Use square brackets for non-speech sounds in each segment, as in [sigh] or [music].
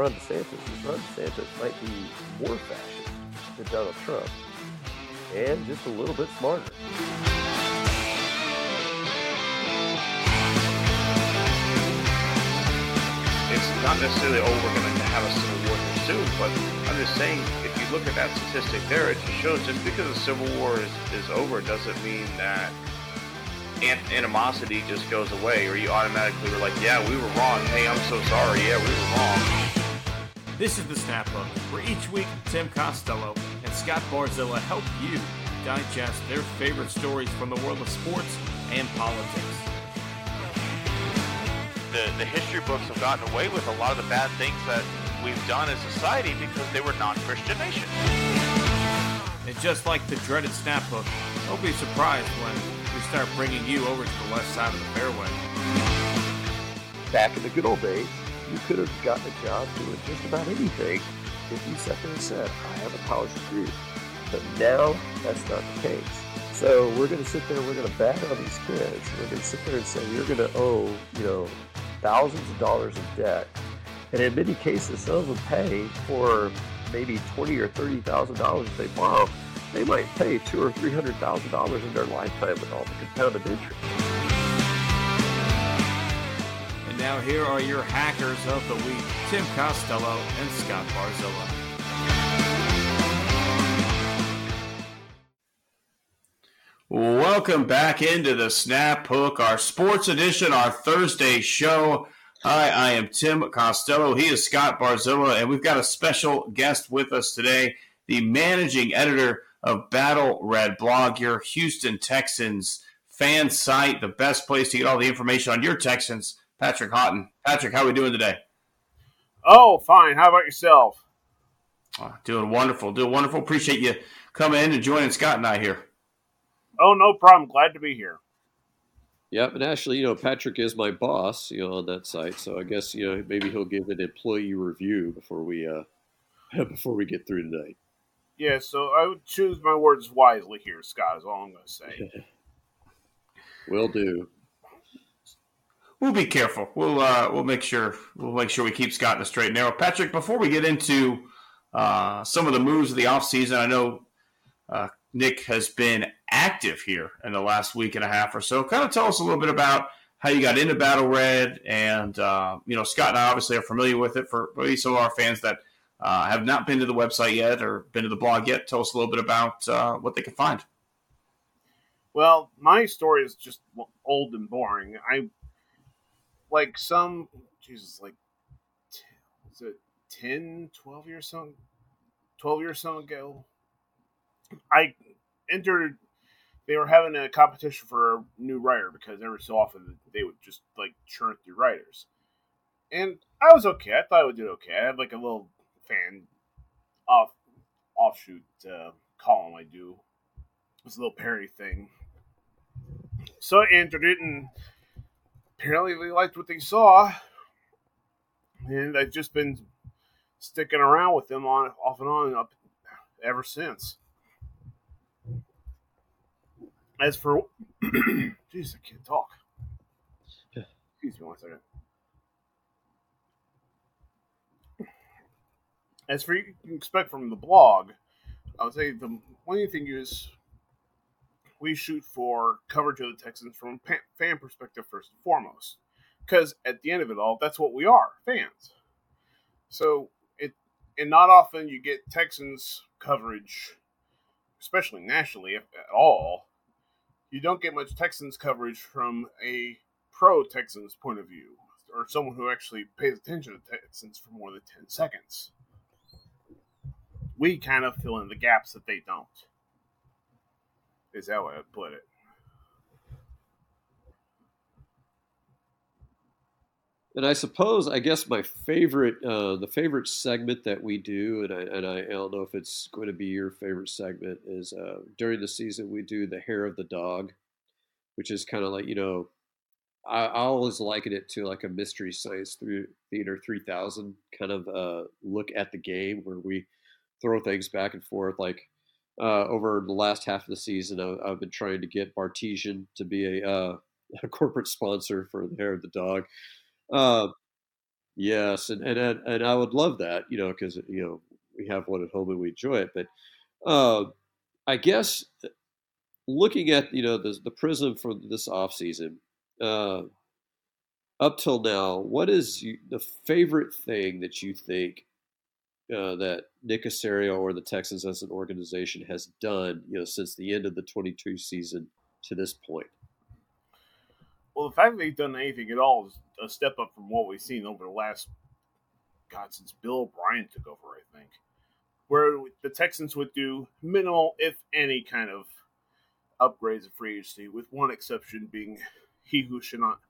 Ron DeSantis is Ron DeSantis might be more fascist than Donald Trump and just a little bit smarter. It's not necessarily, oh, we're going to have a civil war soon, but I'm just saying, if you look at that statistic there, it just shows just because the civil war is, is over doesn't mean that animosity just goes away, or you automatically were like, yeah, we were wrong. Hey, I'm so sorry. Yeah, we were wrong. This is the Snap Hook, where each week Tim Costello and Scott Barzilla help you digest their favorite stories from the world of sports and politics. The, the history books have gotten away with a lot of the bad things that we've done as society because they were non-Christian nations. And just like the dreaded Snap Hook, don't be surprised when we start bringing you over to the left side of the fairway. Back in the good old days, you could have gotten a job doing just about anything if you sat there and said, I have a college degree. But now that's not the case. So we're going to sit there, we're going to bat on these kids. We're going to sit there and say, you're going to owe, you know, thousands of dollars in debt. And in many cases, some of them pay for maybe twenty or thirty thousand dollars they borrow. They might pay two or three hundred thousand dollars in their lifetime with all the compounded interest. Now here are your hackers of the week, Tim Costello and Scott Barzilla. Welcome back into the Snap Hook, our sports edition, our Thursday show. Hi, I am Tim Costello. He is Scott Barzilla, and we've got a special guest with us today, the managing editor of Battle Red Blog, your Houston Texans fan site, the best place to get all the information on your Texans. Patrick Haughton. Patrick, how are we doing today? Oh, fine. How about yourself? Oh, doing wonderful. Doing wonderful. Appreciate you coming in and joining Scott and I here. Oh, no problem. Glad to be here. Yep, and actually, you know, Patrick is my boss, you know, on that site. So I guess you know maybe he'll give an employee review before we uh [laughs] before we get through tonight. Yeah, so I would choose my words wisely here, Scott. Is all I'm going to say. [laughs] Will do. We'll be careful. We'll uh, we'll make sure we'll make sure we keep Scott in the straight and narrow. Patrick, before we get into uh, some of the moves of the offseason, I know uh, Nick has been active here in the last week and a half or so. Kind of tell us a little bit about how you got into Battle Red, and uh, you know Scott and I obviously are familiar with it. For maybe some of our fans that uh, have not been to the website yet or been to the blog yet, tell us a little bit about uh, what they can find. Well, my story is just old and boring. I like some Jesus, like is it 10, 12 years so 12 years so ago. I entered they were having a competition for a new writer because every so often they would just like churn through writers. And I was okay. I thought I would do okay. I had like a little fan off offshoot uh, column I do. It was a little parody thing. So I entered it and apparently they liked what they saw. And I've just been sticking around with them on off and on up ever since. As for, [clears throat] jeez, I can't talk. Excuse me one second. As for you can expect from the blog, I would say the one thing is we shoot for coverage of the Texans from a fan perspective first and foremost, because at the end of it all, that's what we are, fans. So it and not often you get Texans coverage, especially nationally if at all you don't get much Texans coverage from a pro Texans point of view, or someone who actually pays attention to Texans for more than 10 seconds. We kind of fill in the gaps that they don't. Is that way I put it? And I suppose, I guess my favorite, uh, the favorite segment that we do, and I, and I, I, don't know if it's going to be your favorite segment, is uh, during the season we do the hair of the dog, which is kind of like you know, I, I always liken it to like a mystery science theater 3000 kind of uh, look at the game where we throw things back and forth. Like uh, over the last half of the season, I, have been trying to get Bartesian to be a, uh, [laughs] a corporate sponsor for the hair of the dog uh, Yes, and and and I would love that, you know, because you know we have one at home and we enjoy it. But uh, I guess looking at you know the the prism from this off season, uh, up till now, what is the favorite thing that you think uh, that Nick Caserio or the Texans as an organization has done, you know, since the end of the 22 season to this point? Well, the fact that they've done anything at all is a step up from what we've seen over the last, God, since Bill O'Brien took over, I think, where the Texans would do minimal, if any, kind of upgrades of free agency, with one exception being he who should not,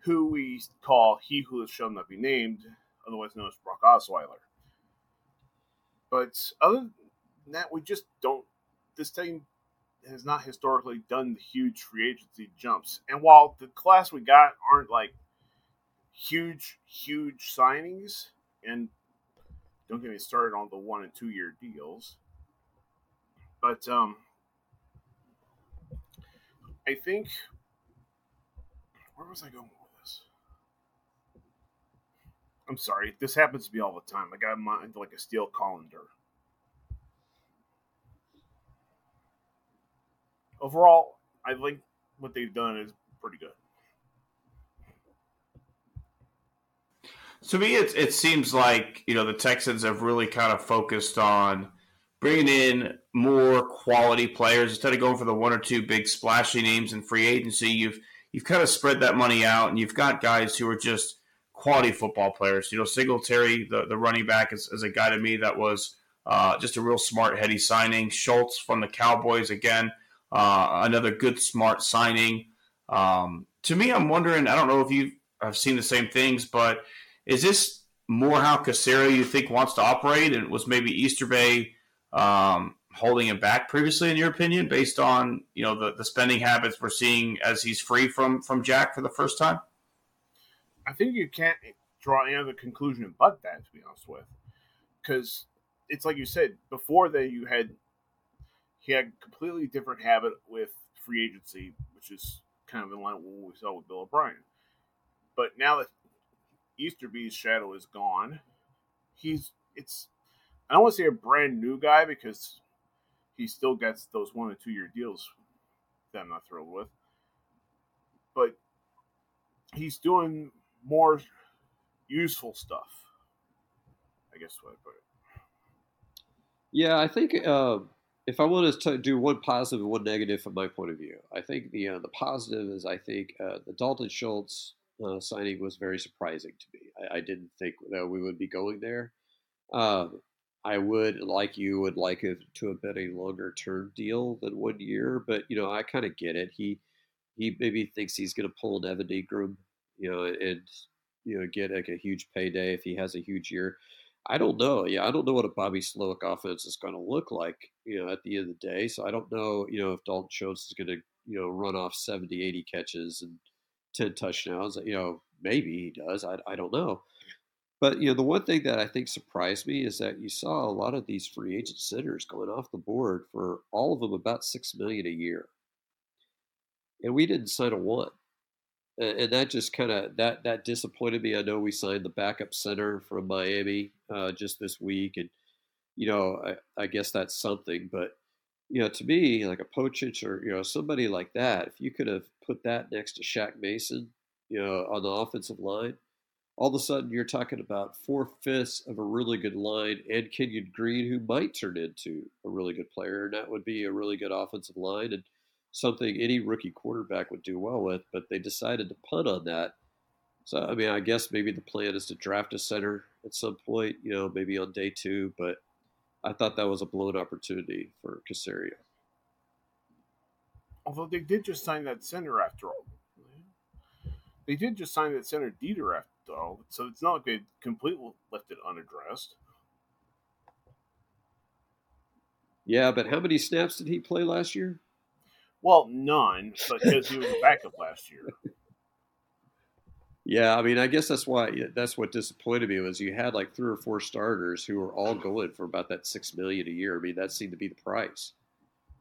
who we call he who shall not be named, otherwise known as Brock Osweiler. But other than that, we just don't. This team has not historically done the huge free agency jumps. And while the class we got aren't like huge, huge signings, and don't get me started on the one and two year deals, but um, I think where was I going? I'm sorry, this happens to me all the time. I got mind like a steel colander. overall, I think what they've done is pretty good. To me, it it seems like you know the Texans have really kind of focused on bringing in more quality players instead of going for the one or two big splashy names in free agency. You've you've kind of spread that money out, and you've got guys who are just quality football players. You know, Singletary, the the running back, is, is a guy to me that was uh, just a real smart, heady signing. Schultz from the Cowboys again uh, another good, smart signing. Um, to me, I'm wondering. I don't know if you have seen the same things, but is this more how Caserio you think wants to operate, and was maybe Easterby um, holding him back previously, in your opinion, based on you know the, the spending habits we're seeing as he's free from from Jack for the first time? I think you can't draw any other conclusion but that, to be honest with, because it's like you said before that you had he had a completely different habit with free agency, which is kind of in line with what we saw with Bill O'Brien. But now that Easterby's shadow is gone, he's it's I don't want to say a brand new guy because he still gets those one and two year deals that I'm not thrilled with. But he's doing more useful stuff. I guess what I put it. Yeah, I think uh, if I want to do one positive and one negative from my point of view, I think the uh, the positive is I think uh, the Dalton Schultz uh, signing was very surprising to me. I, I didn't think that we would be going there. Um, I would, like you, would like it to have been a longer term deal than one year, but you know I kind of get it. He he maybe thinks he's going to pull an Evan Engram, you know, and you know get like a huge payday if he has a huge year. I don't know. Yeah, I don't know what a Bobby Slowik offense is going to look like, you know, at the end of the day. So I don't know, you know, if Dalton Schultz is going to, you know, run off 70, 80 catches and 10 touchdowns. You know, maybe he does. I, I don't know. But, you know, the one thing that I think surprised me is that you saw a lot of these free agent centers going off the board for all of them about 6 million a year. And we didn't sign a one and that just kind of that that disappointed me. I know we signed the backup center from Miami uh, just this week, and you know I, I, guess that's something. But you know, to me, like a Pocic or you know somebody like that, if you could have put that next to Shaq Mason, you know, on the offensive line, all of a sudden you're talking about four fifths of a really good line and Kenyon Green, who might turn into a really good player, and that would be a really good offensive line and something any rookie quarterback would do well with, but they decided to punt on that. So, I mean, I guess maybe the plan is to draft a center at some point, you know, maybe on day two, but I thought that was a blown opportunity for Caserio. Although they did just sign that center after all. They did just sign that center Deiter after all, so it's not like they completely left it unaddressed. Yeah, but how many snaps did he play last year? Well, none, because he was a backup last year. [laughs] Yeah, I mean, I guess that's why that's what disappointed me was you had like three or four starters who were all going for about that six million a year. I mean, that seemed to be the price,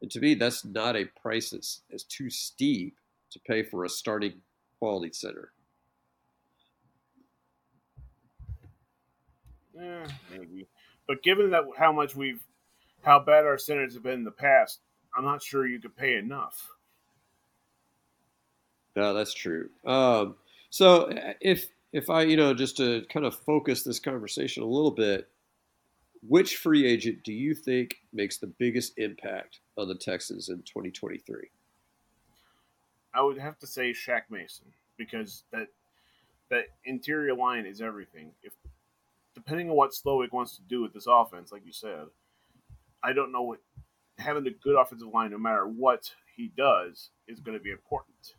and to me, that's not a price that's, that's too steep to pay for a starting quality center. Eh, maybe. But given that how much we've, how bad our centers have been in the past, I'm not sure you could pay enough. No, that's true. Um, so if if I, you know, just to kind of focus this conversation a little bit, which free agent do you think makes the biggest impact on the Texans in 2023? I would have to say Shaq Mason because that that interior line is everything. If depending on what Slowik wants to do with this offense, like you said, I don't know what having a good offensive line, no matter what he does, is going to be important.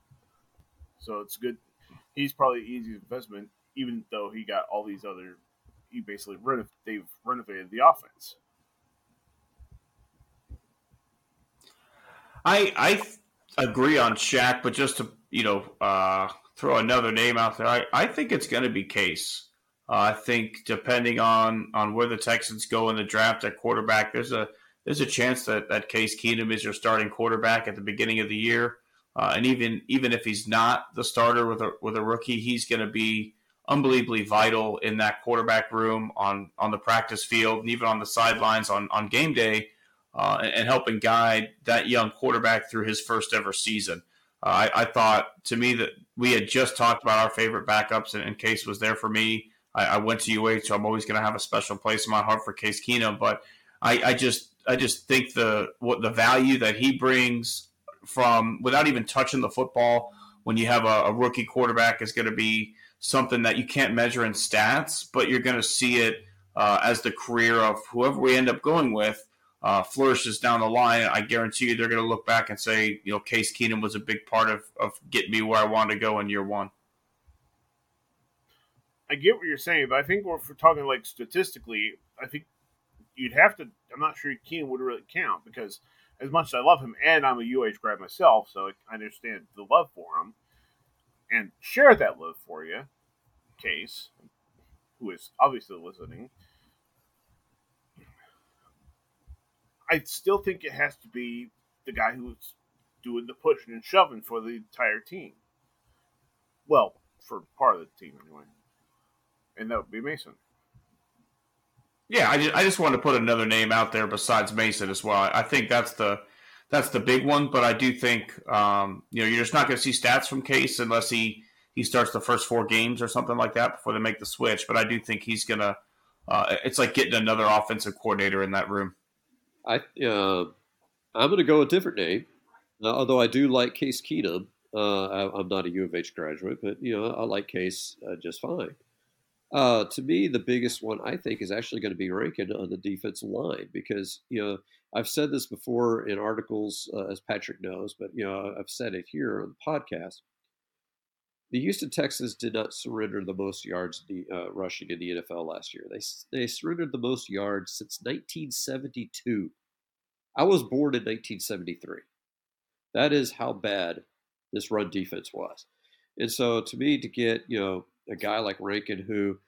So it's good. He's probably the easiest investment, even though he got all these other. He basically renov- they've renovated the offense. I I agree on Shaq, but just to you know uh, throw another name out there, I, I think it's going to be Case. Uh, I think depending on on where the Texans go in the draft at quarterback, there's a there's a chance that that Case Keenum is your starting quarterback at the beginning of the year. Uh, and even even if he's not the starter with a with a rookie, he's going to be unbelievably vital in that quarterback room on on the practice field and even on the sidelines on on game day, uh, and, helping guide that young quarterback through his first ever season. Uh, I, I, thought to me that we had just talked about our favorite backups, and, and Case was there for me. I, I went to UH, so I'm always going to have a special place in my heart for Case Keenum. But I, I just I just think the what the value that he brings from without even touching the football when you have a, a rookie quarterback is going to be something that you can't measure in stats, but you're going to see it uh, as the career of whoever we end up going with uh, flourishes down the line. I guarantee you they're going to look back and say, you know, Case Keenum was a big part of, of getting me where I wanted to go in year one. I get what you're saying, but I think if we're talking like statistically, I think you'd have to. I'm not sure Keenum would really count because – as much as I love him, and I'm a UH grad myself, so I understand the love for him, and share that love for you, Case, who is obviously listening. I still think it has to be the guy who's doing the pushing and shoving for the entire team. Well, for part of the team anyway, and that would be Mason. Yeah, I just, I just wanted to put another name out there besides Mason as well. I think that's the that's the big one, but I do think um, you know you're just not going to see stats from Case unless he he starts the first four games or something like that before they make the switch. But I do think he's gonna. Uh, it's like getting another offensive coordinator in that room. I uh, I'm going to go a different name, uh, although I do like Case Keenum. Uh, I, am not a U of H graduate, but you know I like Case uh, just fine. Uh, to me, the biggest one I think is actually going to be Rankin on the defensive line because you know I've said this before in articles, uh, as Patrick knows, but you know I've said it here on the podcast. The Houston Texans did not surrender the most yards uh, rushing in the NFL last year. They they surrendered the most yards since 1972. I was born in 1973. That is how bad this run defense was. And so, to me, to get you know a guy like Rankin who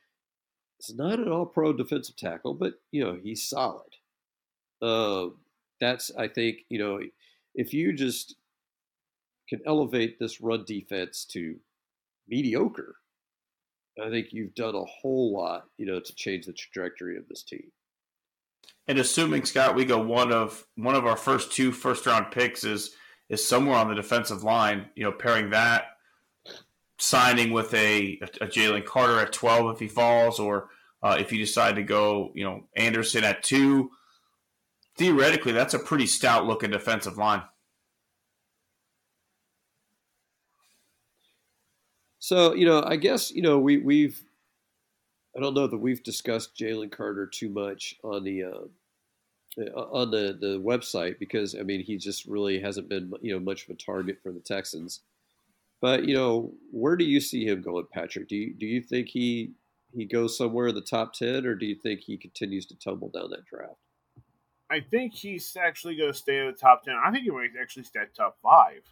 is not an all-pro defensive tackle, but you know he's solid. Uh, that's I think you know if you just can elevate this run defense to mediocre, I think you've done a whole lot, you know, to change the trajectory of this team. And assuming Scott, we go one of one of our first two first round picks is is somewhere on the defensive line, you know, pairing that signing with a, a, Jalen Carter at 12 if he falls, or uh, if you decide to go, you know, Anderson at two, theoretically, that's a pretty stout looking defensive line. So, you know, I guess, you know, we, we've, I don't know that we've discussed Jalen Carter too much on the, uh, on the, the website because I mean he just really hasn't been you know much of a target for the Texans. But you know, where do you see him going, Patrick? Do you do you think he he goes somewhere in the top ten, or do you think he continues to tumble down that draft? I think he's actually going to stay in the top ten. I think he might actually stay top five,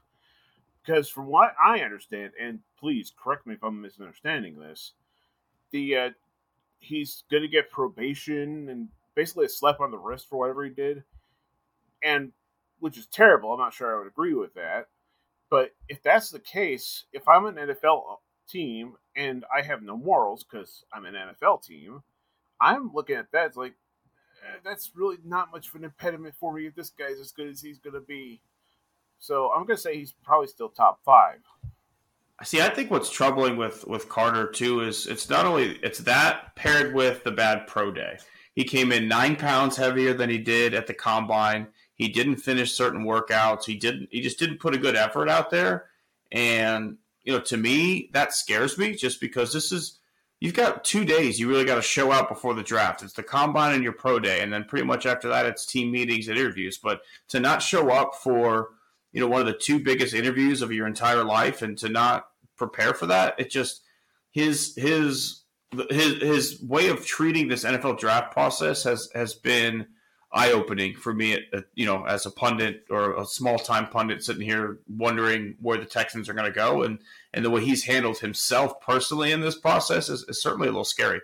because from what I understand, and please correct me if I'm misunderstanding this, the uh, he's going to get probation and basically a slap on the wrist for whatever he did, and which is terrible. I'm not sure I would agree with that. But if that's the case, if I'm an NFL team and I have no morals because I'm an NFL team, I'm looking at that. Like eh, that's really not much of an impediment for me if this guy's as good as he's going to be. So I'm going to say he's probably still top five. See, I think what's troubling with with Carter too is it's not only it's that paired with the bad pro day. He came in nine pounds heavier than he did at the combine. He didn't finish certain workouts. He didn't. He just didn't put a good effort out there. And you know, to me, that scares me just because this is you've got two days. You really got to show out before the draft. It's the combine and your pro day, and then pretty much after that, it's team meetings and interviews. But to not show up for you know one of the two biggest interviews of your entire life and to not prepare for that, it just his his his his way of treating this NFL draft process has has been eye opening for me. You know, as a pundit or a small time pundit sitting here wondering where the Texans are going to go, and and the way he's handled himself personally in this process is, is certainly a little scary.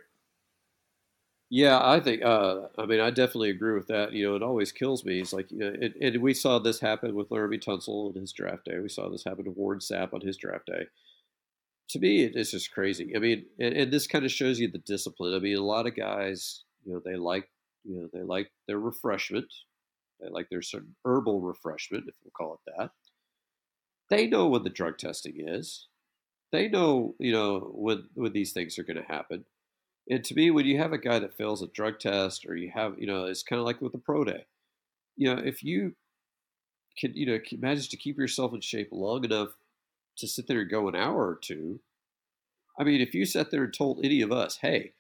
Yeah, I think. Uh, I mean, I definitely agree with that. You know, it always kills me. It's like, you know, it, and we saw this happen with Laremy Tunsil on his draft day. We saw this happen to Warren Sapp on his draft day. To me, it's just crazy. I mean, and, and this kind of shows you the discipline. I mean, a lot of guys, you know, they like you know, they like their refreshment. They like their certain herbal refreshment, if we'll call it that. They know what the drug testing is. They know, you know, when when these things are going to happen. And to me, when you have a guy that fails a drug test, or you have, you know, it's kind of like with the pro day. You know, if you can, you know, manage to keep yourself in shape long enough to sit there and go an hour or two. I mean, if you sat there and told any of us, hey,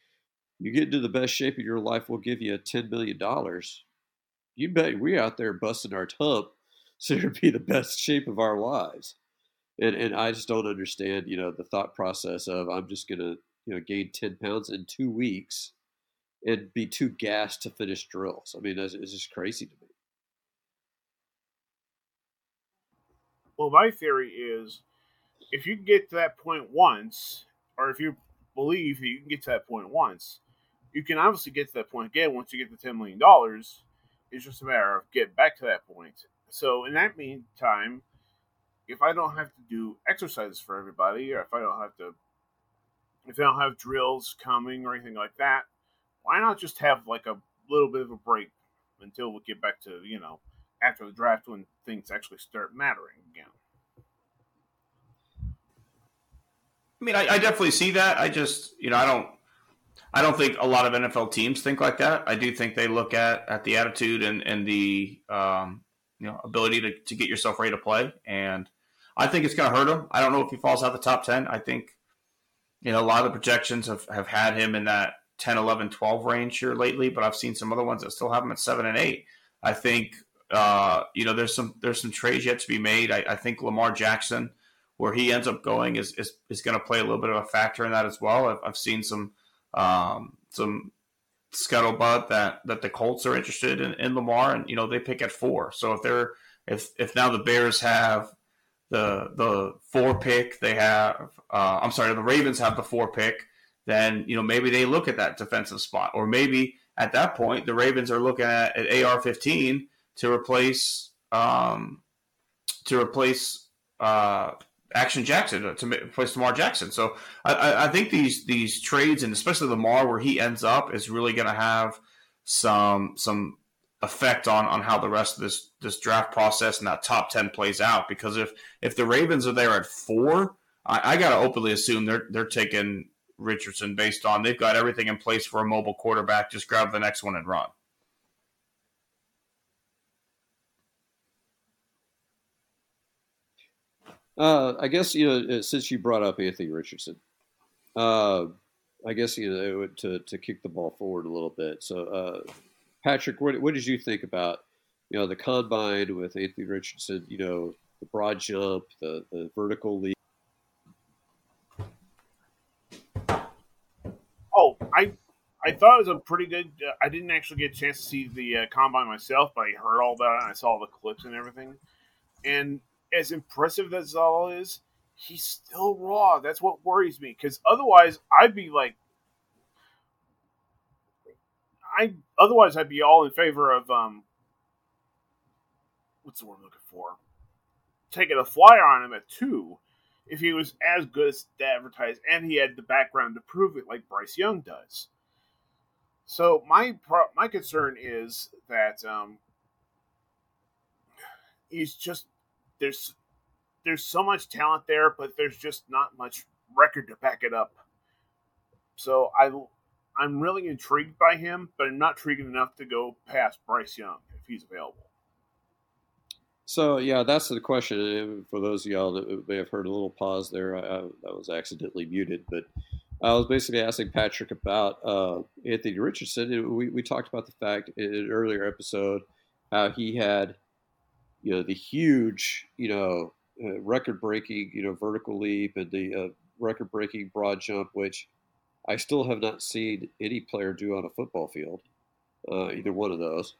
you get into the best shape of your life, we'll give you a $10 million. You bet we're out there busting our tump [laughs] so to be the best shape of our lives. And, and I just don't understand, you know, the thought process of I'm just going to, you know, gain 10 pounds in two weeks and be too gassed to finish drills. I mean, it's, it's just crazy to me. Well, my theory is if you get to that point once, or if you believe that you can get to that point once, you can obviously get to that point again once you get the ten million dollars. It's just a matter of getting back to that point. So in that meantime, if I don't have to do exercises for everybody, or if I don't have to, if I don't have drills coming or anything like that, why not just have like a little bit of a break until we get back to you know after the draft when things actually start mattering again. I mean, I, I definitely see that. I just, you know, I don't I don't think a lot of NFL teams think like that. I do think they look at at the attitude and and the um, you know ability to, to get yourself ready to play. And I think it's going to hurt him. I don't know if he falls out the top ten. I think you know a lot of the projections have, have had him in that 10, 11, 12 range here lately, but I've seen some other ones that still have him at seven and eight. I think uh, you know there's some there's some trades yet to be made. I, I think Lamar Jackson, where he ends up going, is is, is going to play a little bit of a factor in that as well. I've, I've seen some um, some scuttlebutt that that the Colts are interested in, in Lamar, and you know they pick at four. So if they're if if now the Bears have the the four pick, they have uh, I'm sorry, the Ravens have the four pick, then you know maybe they look at that defensive spot, or maybe at that point the Ravens are looking at, at AR-15 to replace um, to replace uh, Action Jackson uh, to, to replace Lamar Jackson. So I, I, think these these trades and especially Lamar where he ends up is really going to have some some effect on on how the rest of this this draft process and that top ten plays out. Because if if the Ravens are there at four, I, I got to openly assume they're they're taking Richardson based on they've got everything in place for a mobile quarterback. Just grab the next one and run. Uh, I guess you know uh, since you brought up Anthony Richardson, uh, I guess you know to to kick the ball forward a little bit. So, uh, Patrick, what what did you think about you know the combine with Anthony Richardson? You know the broad jump, the the vertical leap. Oh, I I thought it was a pretty good. Uh, I didn't actually get a chance to see the uh, combine myself, but I heard all that and I saw the clips and everything. And as impressive as all is, he's still raw. That's what worries me because otherwise I'd be like, I otherwise I'd be all in favor of um, what's the word I'm looking for? Taking a flyer on him at two, if he was as good as advertised and he had the background to prove it, like Bryce Young does. So my pro- my concern is that um, he's just there's there's so much talent there, but there's just not much record to back it up. So I I'm really intrigued by him, but I'm not intrigued enough to go past Bryce Young if he's available. So yeah, that's the question. For those of y'all that may have heard a little pause there, I, I was accidentally muted, but I was basically asking Patrick about uh, Anthony Richardson. We, we talked about the fact in an earlier episode how he had, you know, the huge, you know, uh, record-breaking, you know, vertical leap and the uh, record-breaking broad jump, which I still have not seen any player do on a football field, uh, either one of those.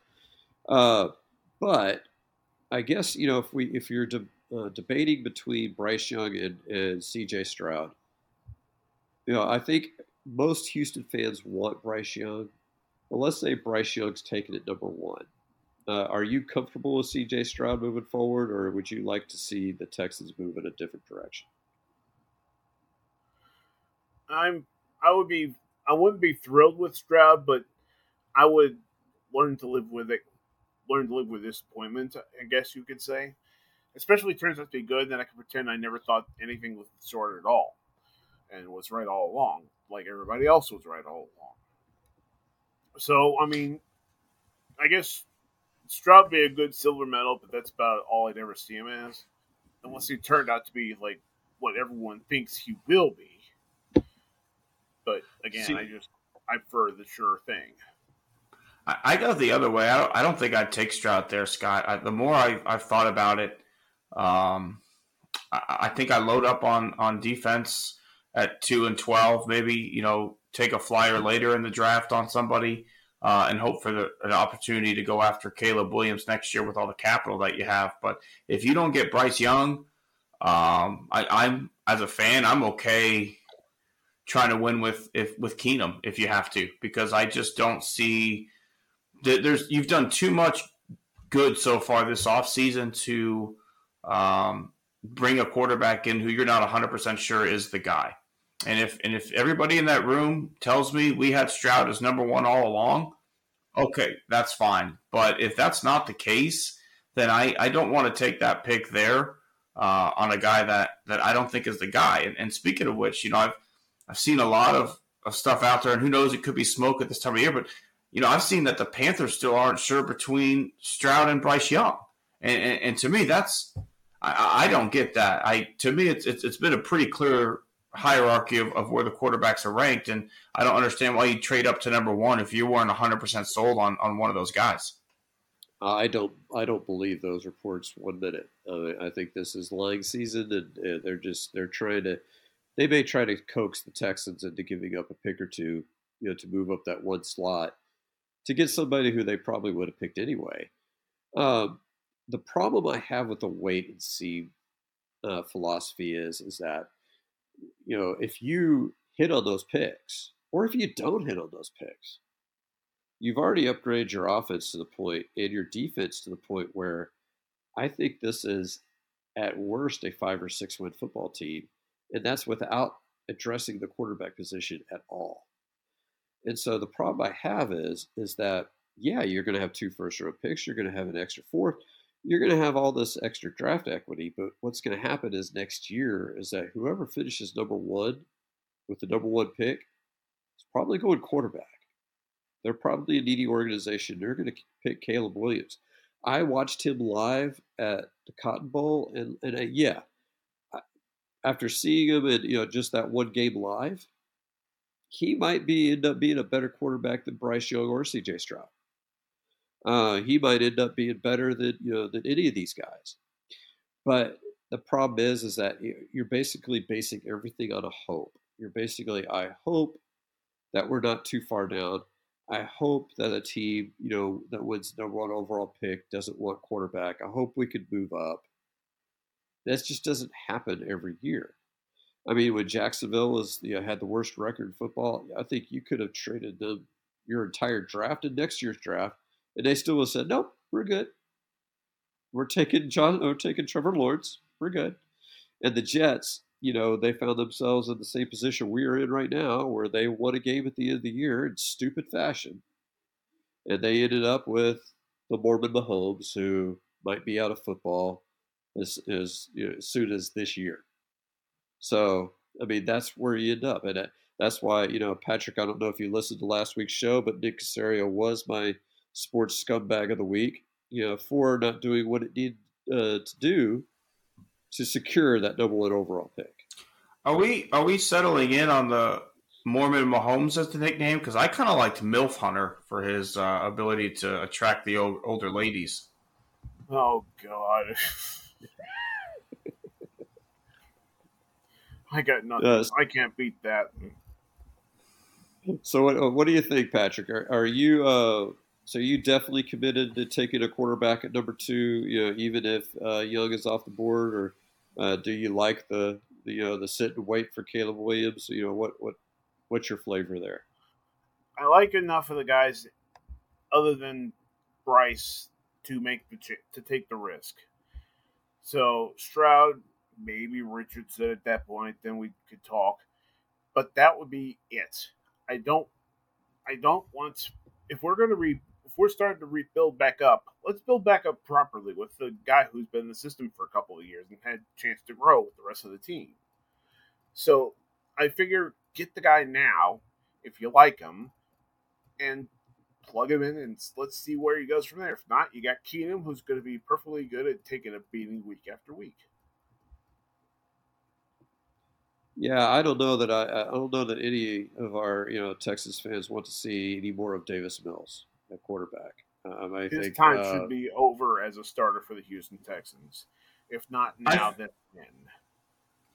Uh, but I guess you know if we if you're de- uh, debating between Bryce Young and, and C.J. Stroud, you know I think most Houston fans want Bryce Young, but let's say Bryce Young's taken at number one. Uh, are you comfortable with C.J. Stroud moving forward, or would you like to see the Texans move in a different direction? I'm I would be I wouldn't be thrilled with Stroud, but I would learn to live with it. Learn to live with disappointment, I guess you could say. Especially turns out to be good, then I can pretend I never thought anything was sort at all, and was right all along, like everybody else was right all along. So I mean, I guess Stroud be a good silver medal, but that's about all I'd ever see him as, unless he turned out to be like what everyone thinks he will be but again, See, I just I prefer the sure thing. I, I go the other way. I don't, I don't think I'd take Stroud there, Scott. I, the more I, I've thought about it, um, I, I think I load up on on defense at two and twelve. Maybe you know take a flyer later in the draft on somebody. Uh, and hope for the, an opportunity to go after Caleb Williams next year with all the capital that you have. But if you don't get Bryce Young, um, I, I'm as a fan, I'm okay trying to win with if with Keenum if you have to because I just don't see that there's you've done too much good so far this offseason to um, bring a quarterback in who you're not 100% sure is the guy. And if and if everybody in that room tells me we had Stroud as number 1 all along, okay, that's fine. But if that's not the case, then I, I don't want to take that pick there uh, on a guy that, that I don't think is the guy. And, and speaking of which, you know, I've I've seen a lot of, of stuff out there, and who knows, it could be smoke at this time of year. But you know, I've seen that the Panthers still aren't sure between Stroud and Bryce Young, and, and, and to me, that's I, I, don't get that. I to me, it's, it's it's been a pretty clear hierarchy of, of where the quarterbacks are ranked, and I don't understand why you trade up to number one if you weren't 100 percent sold on on one of those guys. I don't. I don't believe those reports one minute. Uh, I think this is lying season, and uh, they're just they're trying to they may try to coax the Texans into giving up a pick or two, you know, to move up that one slot to get somebody who they probably would have picked anyway. Um, the problem I have with the wait and see uh, philosophy is is that you know if you hit on those picks or if you don't hit on those picks, you've already upgraded your offense to the point and your defense to the point where I think this is at worst a five or six win football team and that's without addressing the quarterback position at all. And so the problem I have is is that yeah, you're going to have two first row picks, you're going to have an extra fourth, you're going to have all this extra draft equity, but what's going to happen is next year is that whoever finishes number 1 with the number 1 pick is probably going quarterback. They're probably a needy organization. They're going to pick Caleb Williams. I watched him live at the Cotton Bowl, and, and uh, yeah, after seeing him in you know just that one game live, he might be end up being a better quarterback than Bryce Young or C.J. Stroud. Uh, he might end up being better than you know than any of these guys. But the problem is, is that you're basically basing everything on a hope. You're basically, I hope that we're not too far down. I hope that a team, you know, that wins number one overall pick doesn't want quarterback. I hope we could move up. That just doesn't happen every year. I mean, when Jacksonville was you know, had the worst record in football, I think you could have traded them your entire draft and next year's draft, and they still would have said, "Nope, we're good. We're taking John. We're taking Trevor Lawrence. We're good." And the Jets, you know, they found themselves in the same position we are in right now, where they won a game at the end of the year in stupid fashion, and they ended up with the Mormon Mahomes, who might be out of football as as, you know, as soon as this year. So, I mean, that's where you end up, and that's why you know, Patrick. I don't know if you listened to last week's show, but Nick Caserio was my sports scumbag of the week. You know, for not doing what it needed uh, to do to secure that number one overall pick. Are we are we settling in on the Mormon Mahomes as the nickname? Because I kind of liked Milf Hunter for his uh, ability to attract the old, older ladies. Oh God. I got nothing. Uh, I can't beat that. So what, what do you think, Patrick? Are, are you uh, so you definitely committed to taking a quarterback at number two? You know, even if uh, Young is off the board, or uh, do you like the, the you know the sit and wait for Caleb Williams? You know what what what's your flavor there? I like enough of the guys, other than Bryce, to make the to take the risk. So Stroud, maybe Richardson at that point, then we could talk. But that would be it. I don't I don't want if we're going to re we're starting to rebuild back up, let's build back up properly with the guy who's been in the system for a couple of years and had a chance to grow with the rest of the team. So I figure get the guy now if you like him and plug him in and let's see where he goes from there. If not, you got Keenum who's going to be perfectly good at taking a beating week after week. Yeah, I don't know that I, I don't know that any of our you know Texas fans want to see any more of Davis Mills at quarterback. Um, I His think time uh, should be over as a starter for the Houston Texans. If not now, I, then when.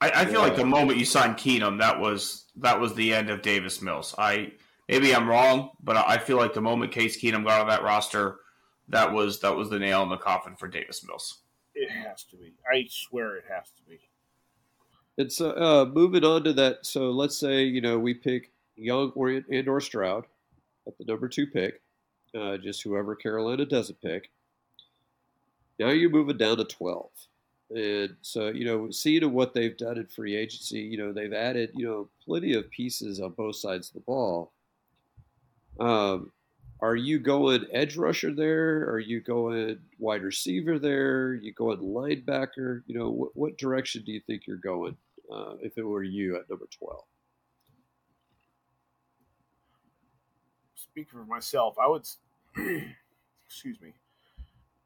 I, I feel like the moment you signed Keenum, that was that was the end of Davis Mills. I maybe I'm wrong, but I feel like the moment Case Keenum got on that roster, that was that was the nail in the coffin for Davis Mills. It has to be. I swear it has to be. And so, uh, moving on to that. So, let's say you know we pick Young or and or Stroud at the number two pick, uh, just whoever Carolina doesn't pick. Now you're moving down to twelve, and so you know, seeing what they've done in free agency, you know, they've added you know plenty of pieces on both sides of the ball. Um, are you going edge rusher there? Are you going wide receiver there? You going linebacker? You know, what, what direction do you think you're going? uh, if it were you at number 12? Speak for myself, I would, [clears throat] excuse me,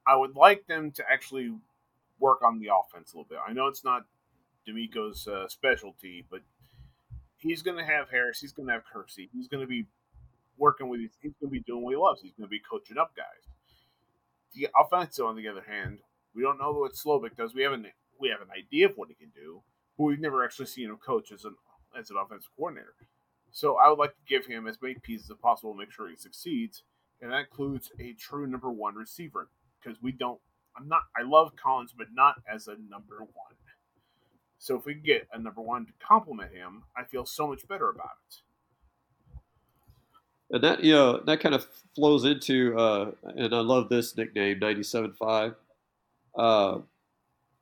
I would like them to actually work on the offense a little bit. I know it's not DeMeco's uh, specialty, but he's going to have Harris. He's going to have Kirksey. He's going to be working with. He's going to be doing what he loves. He's going to be coaching up guys. The offensive, on the other hand, we don't know what Slowik does. We have an we have an idea of what he can do, but we've never actually seen him coach as an as an offensive coordinator. So I would like to give him as many pieces as possible, to make sure he succeeds, and that includes a true number one receiver because we don't. I'm not. I love Collins, but not as a number one. So if we get a number one to complement him, I feel so much better about it. And that you know that kind of flows into, uh, and I love this nickname, 97.5, uh,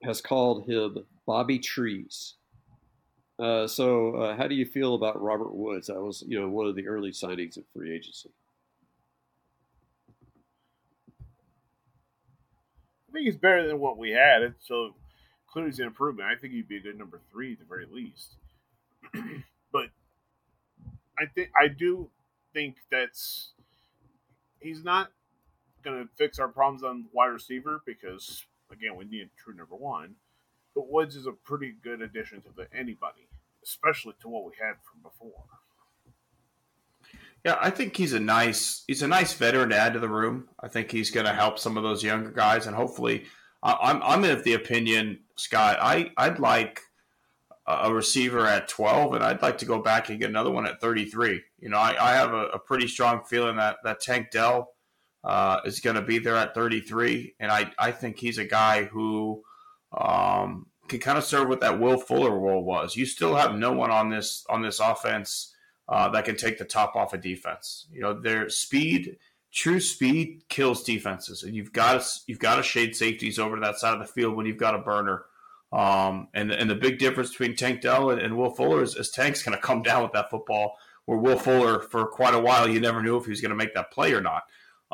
has called him Bobby Trees. Uh, so, uh, how do you feel about Robert Woods? That was, you know, one of the early signings in free agency. I think he's better than what we had. So, clearly, he's an improvement. I think he'd be a good number three at the very least. [clears throat] but I think I do think that's he's not going to fix our problems on wide receiver because again we need a true number one. But Woods is a pretty good addition to the anybody, especially to what we had from before. Yeah, I think he's a nice he's a nice veteran to add to the room. I think he's going to help some of those younger guys, and hopefully, I'm I'm of the opinion, Scott. I I'd like a receiver at 12, and I'd like to go back and get another one at 33. You know, I, I have a, a, pretty strong feeling that that Tank Dell uh, is going to be there at 33, and I I think he's a guy who um, can kind of serve what that Will Fuller role was. You still have no one on this on this offense uh, that can take the top off a of defense. You know, their speed, true speed, kills defenses, and you've got to you've got to shade safeties over to that side of the field when you've got a burner. Um, and and the big difference between Tank Dell and, and Will Fuller is, is Tank's going to come [laughs] down with that football. Where Will Fuller, for quite a while, you never knew if he was going to make that play or not.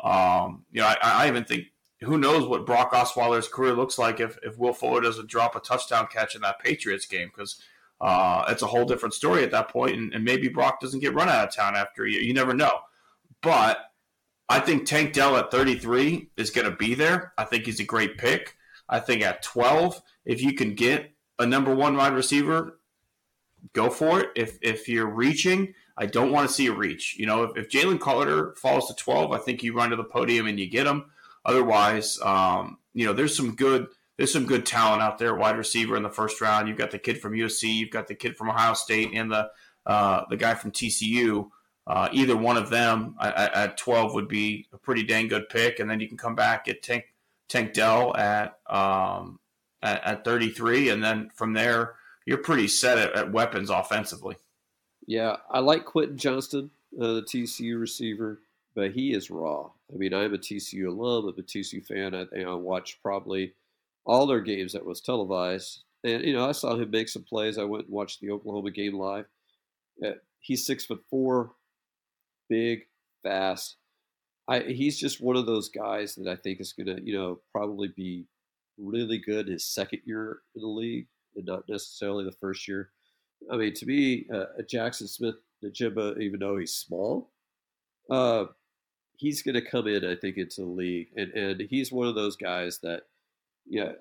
Um, you know, I, I even think who knows what Brock Osweiler's career looks like if, if Will Fuller doesn't drop a touchdown catch in that Patriots game because uh, it's a whole different story at that point, and, and, maybe Brock doesn't get run out of town after you. You never know. But I think Tank Dell at 33 is going to be there. I think he's a great pick. I think at 12, if you can get a number one wide receiver, go for it. If if you're reaching, I don't want to see a reach. You know, if, if Jalen Carter falls to 12, I think you run to the podium and you get him. Otherwise, um, you know, there's some good there's some good talent out there, wide receiver in the first round. You've got the kid from USC, you've got the kid from Ohio State, and the uh, the guy from TCU. Uh, either one of them at, at, 12 would be a pretty dang good pick, and then you can come back at Tank Tank Dell at um, at, at 33, and then from there you're pretty set at, at weapons offensively. Yeah, I like Quentin Johnston, uh, the TCU receiver, but he is raw. I mean, I'm a TCU alum. I'm a TCU fan. I, I watched probably all their games that was televised, and you know, I saw him make some plays. I went and watched the Oklahoma game live. He's six foot four, big, fast. I, he's just one of those guys that I think is going to, you know, probably be really good his second year in the league and not necessarily the first year. I mean, to me, uh, Jaxon Smith-Njigba, even though he's small, uh, he's going to come in, I think, into the league. And, and he's one of those guys that, yeah,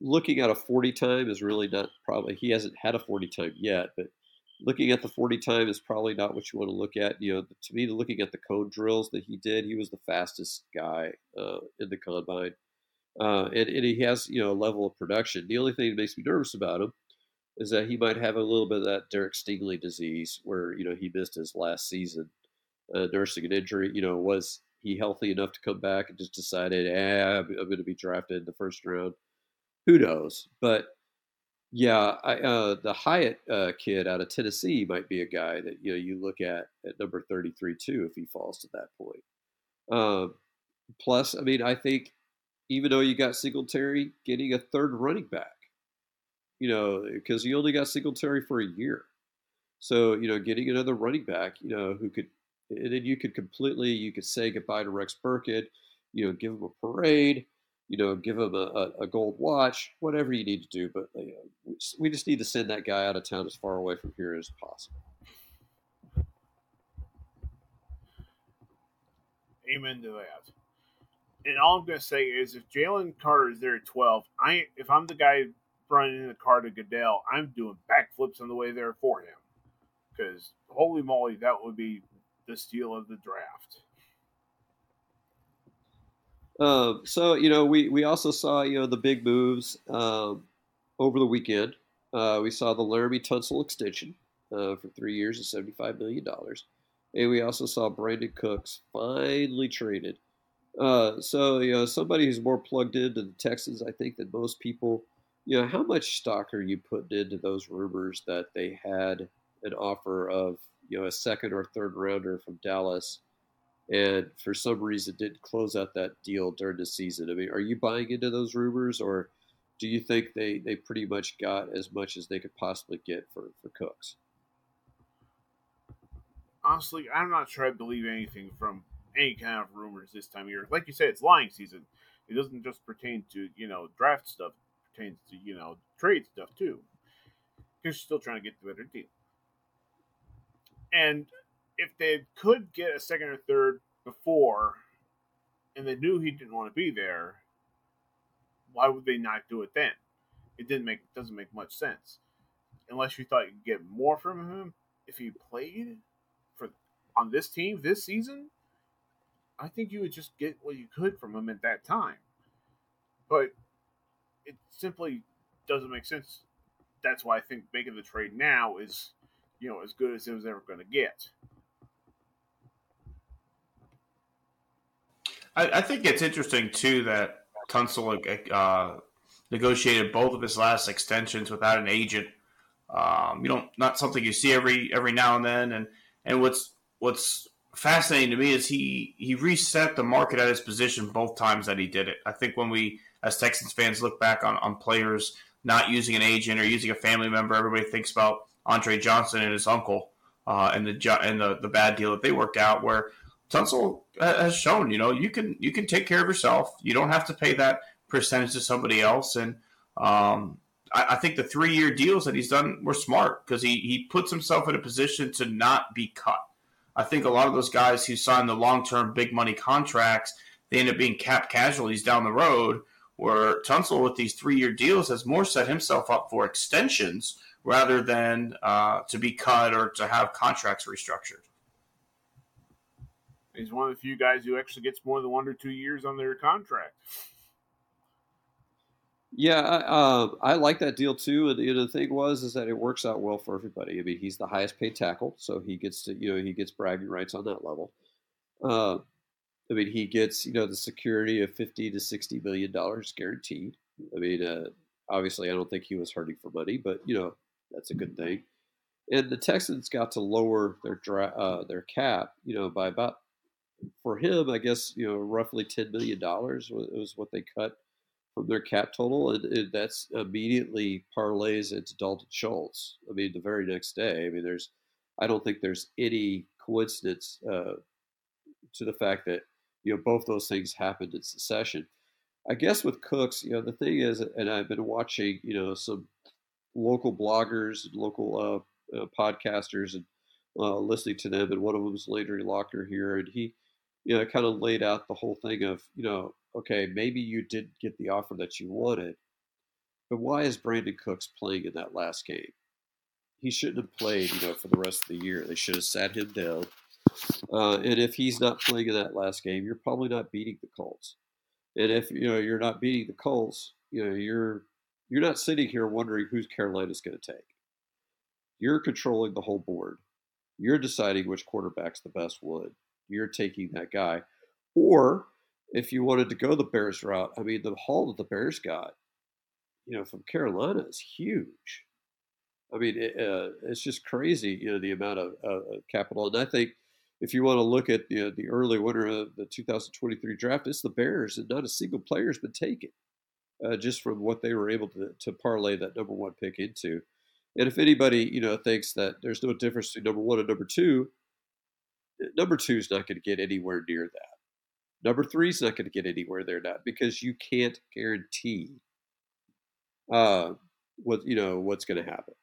looking at a 40 time is really not probably, he hasn't had a 40 time yet, but looking at the 40 time is probably not what you want to look at. You know, to me, looking at the cone drills that he did, he was the fastest guy uh, in the combine. Uh, and, and he has, you know, a level of production. The only thing that makes me nervous about him is that he might have a little bit of that Derek Stingley disease where, you know, he missed his last season uh, nursing an injury. You know, was he healthy enough to come back and just decided, eh, I'm, going to be drafted in the first round? Who knows? But yeah, I, uh, the Hyatt uh, kid out of Tennessee might be a guy that you know you look at at number 33 too if he falls to that point. Um, plus, I mean, I think even though you got Singletary, getting a third running back, you know, because you only got Singletary for a year, so you know, getting another running back, you know, who could, then you could completely, you could say goodbye to Rex Burkhead, you know, give him a parade you know, give him a, a, gold watch, whatever you need to do. But you know, we just need to send that guy out of town as far away from here as possible. Amen to that. And all I'm going to say is, if Jalen Carter is there at 12, I if I'm the guy running in the car to Goodell, I'm doing backflips on the way there for him. Because holy moly, that would be the steal of the draft. Um, so you know, we we also saw you know the big moves um, over the weekend. Uh, we saw the Laremy Tunsil extension uh, for three years and seventy five million dollars, and we also saw Brandin Cooks finally traded. Uh, so you know, somebody who's more plugged into the Texans, I think, than most people. You know, how much stock are you putting into those rumors that they had an offer of you know a second or third rounder from Dallas? and for some reason didn't close out that deal during the season. I mean, are you buying into those rumors, or do you think they, they pretty much got as much as they could possibly get for, for Cooks? Honestly, I'm not sure I believe anything from any kind of rumors this time of year. Like you said, it's lying season. It doesn't just pertain to, you know, draft stuff. It pertains to, you know, trade stuff too. You're still trying to get the better deal. And if they could get a second or third before, and they knew he didn't want to be there, why would they not do it then? It didn't make doesn't make much sense, unless you thought you could get more from him if he played for on this team this season. I think you would just get what you could from him at that time, but it simply doesn't make sense. That's why I think making the trade now is, you know, as good as it was ever going to get. I, I think it's interesting too that Tunsil uh, negotiated both of his last extensions without an agent. Um, you know, not something you see every every now and then. And and what's what's fascinating to me is he he reset the market at his position both times that he did it. I think when we as Texans fans look back on, on players not using an agent or using a family member. Everybody thinks about Andre Johnson and his uncle uh, and the and the, the bad deal that they worked out. Where Tunsil has shown, you know, you can you can take care of yourself. You don't have to pay that percentage to somebody else. And um, I, I, think the three year deals that he's done were smart because he he puts himself in a position to not be cut. I think a lot of those guys who sign the long term big money contracts, they end up being cap casualties down the road. Where Tunsil with these three year deals has more set himself up for extensions rather than uh, to be cut or to have contracts restructured. He's one of the few guys who actually gets more than one or two years on their contract. Yeah, I, uh, I like that deal too. And, the thing was is that it works out well for everybody. I mean, he's the highest paid tackle, so he gets to you know he gets bragging rights on that level. Uh, I mean, he gets you know the security of fifty to sixty million dollars guaranteed. I mean, uh, obviously, I don't think he was hurting for money, but you know that's a good thing. And the Texans got to lower their dra- uh, their cap, you know, by about for him, I guess you know roughly ten million dollars was, what they cut from their cap total, and, and, that's immediately parlays into Dalton Schultz. I mean, the very next day. I mean, there's, I don't think there's any coincidence uh, to the fact that you know both those things happened in succession. I guess with Cooks, you know, the thing is, and I've been watching, you know, some local bloggers local uh, uh, podcasters and uh, listening to them, and one of them is Landry Locker here, and he, you know, kind of laid out the whole thing of, you know, okay, maybe you did get the offer that you wanted, but why is Brandin Cooks playing in that last game? He shouldn't have played, you know, for the rest of the year. They should have sat him down. Uh, and if he's not playing in that last game, you're probably not beating the Colts. And if you know you're not beating the Colts, you know you're you're not sitting here wondering who's Carolina's going to take. You're controlling the whole board. You're deciding which quarterback's the best one. You're taking that guy. Or if you wanted to go the Bears route, I mean, the haul that the Bears got, you know, from Carolina is huge. I mean, it, uh, it's just crazy, you know, the amount of uh, capital. And I think if you want to look at you know, the early winner of the 2023 draft, it's the Bears, and not a single player has been taken, uh, just from what they were able to, to parlay that number one pick into. And if anybody, you know, thinks that there's no difference between number one and number two, number two is not going to get anywhere near that. Number three is not going to get anywhere there not because you can't guarantee uh, what you know what's going to happen.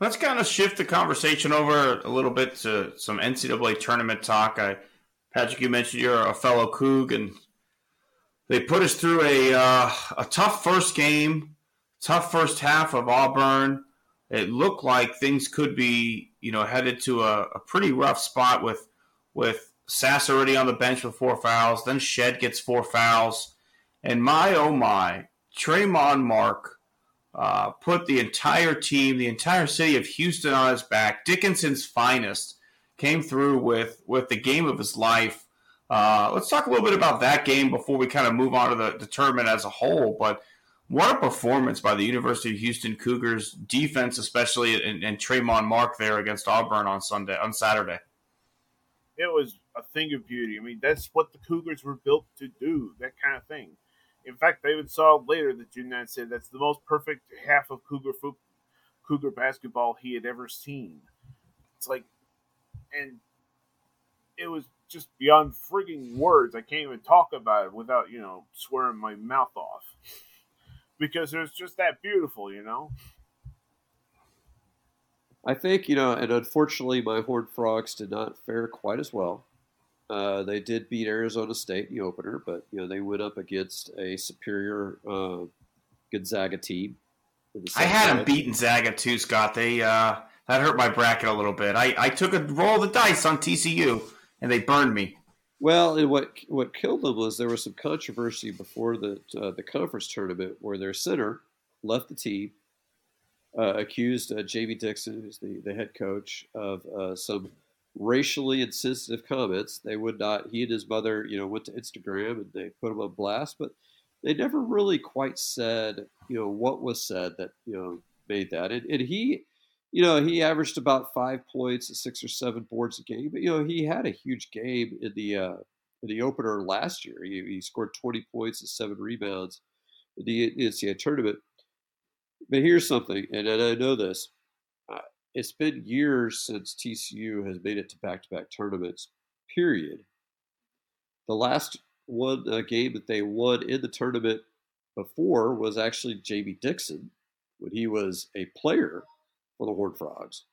Let's kind of shift the conversation over a little bit to some NCAA tournament talk. I, Patrick, you mentioned you're a fellow Coug, and they put us through a uh, a tough first game, tough first half of Auburn. It looked like things could be, you know, headed to a, a pretty rough spot with with Sass already on the bench with four fouls. Then Shead gets four fouls, and my oh my, Tramon Mark uh, put the entire team, the entire city of Houston on his back. Dickinson's finest came through with with the game of his life. Uh, let's talk a little bit about that game before we kind of move on to the, the tournament as a whole. But what a performance by the University of Houston Cougars defense, especially and, and Tramon Mark there against Auburn on Sunday on Saturday. It was a thing of beauty. I mean, that's what the Cougars were built to do. That kind of thing. In fact, they even saw later that Junan said that's the most perfect half of Cougar Cougar basketball he had ever seen. It's like, and it was just beyond frigging words. I can't even talk about it without you know swearing my mouth off because it was just that beautiful, you know. I think you know, and unfortunately, my Horned Frogs did not fare quite as well. Uh, they did beat Arizona State in the opener, but you know they went up against a superior uh, Gonzaga team. I had them beating Zaga too, Scott. They uh, that hurt my bracket a little bit. I, I took a roll of the dice on TCU, and they burned me. Well, what what killed them was there was some controversy before the uh, the conference tournament where their center left the team, uh, accused uh, Jamie Dixon, who's the, the head coach, of uh, some racially insensitive comments. They would not. He and his mother, you know, went to Instagram and they put him on blast, but they never really quite said, you know, what was said that you know made that. And, and he you know, he averaged about five points, six or seven boards a game. But you know, he had a huge game in the uh, in the opener last year. He, he scored 20 points and seven rebounds in the NCAA tournament. But here's something, and, and I know this. Uh, it's been years since TCU has made it to back-to-back tournaments. Period. The last one uh, game that they won in the tournament before was actually Jamie Dixon when he was a player for the Horned Frogs.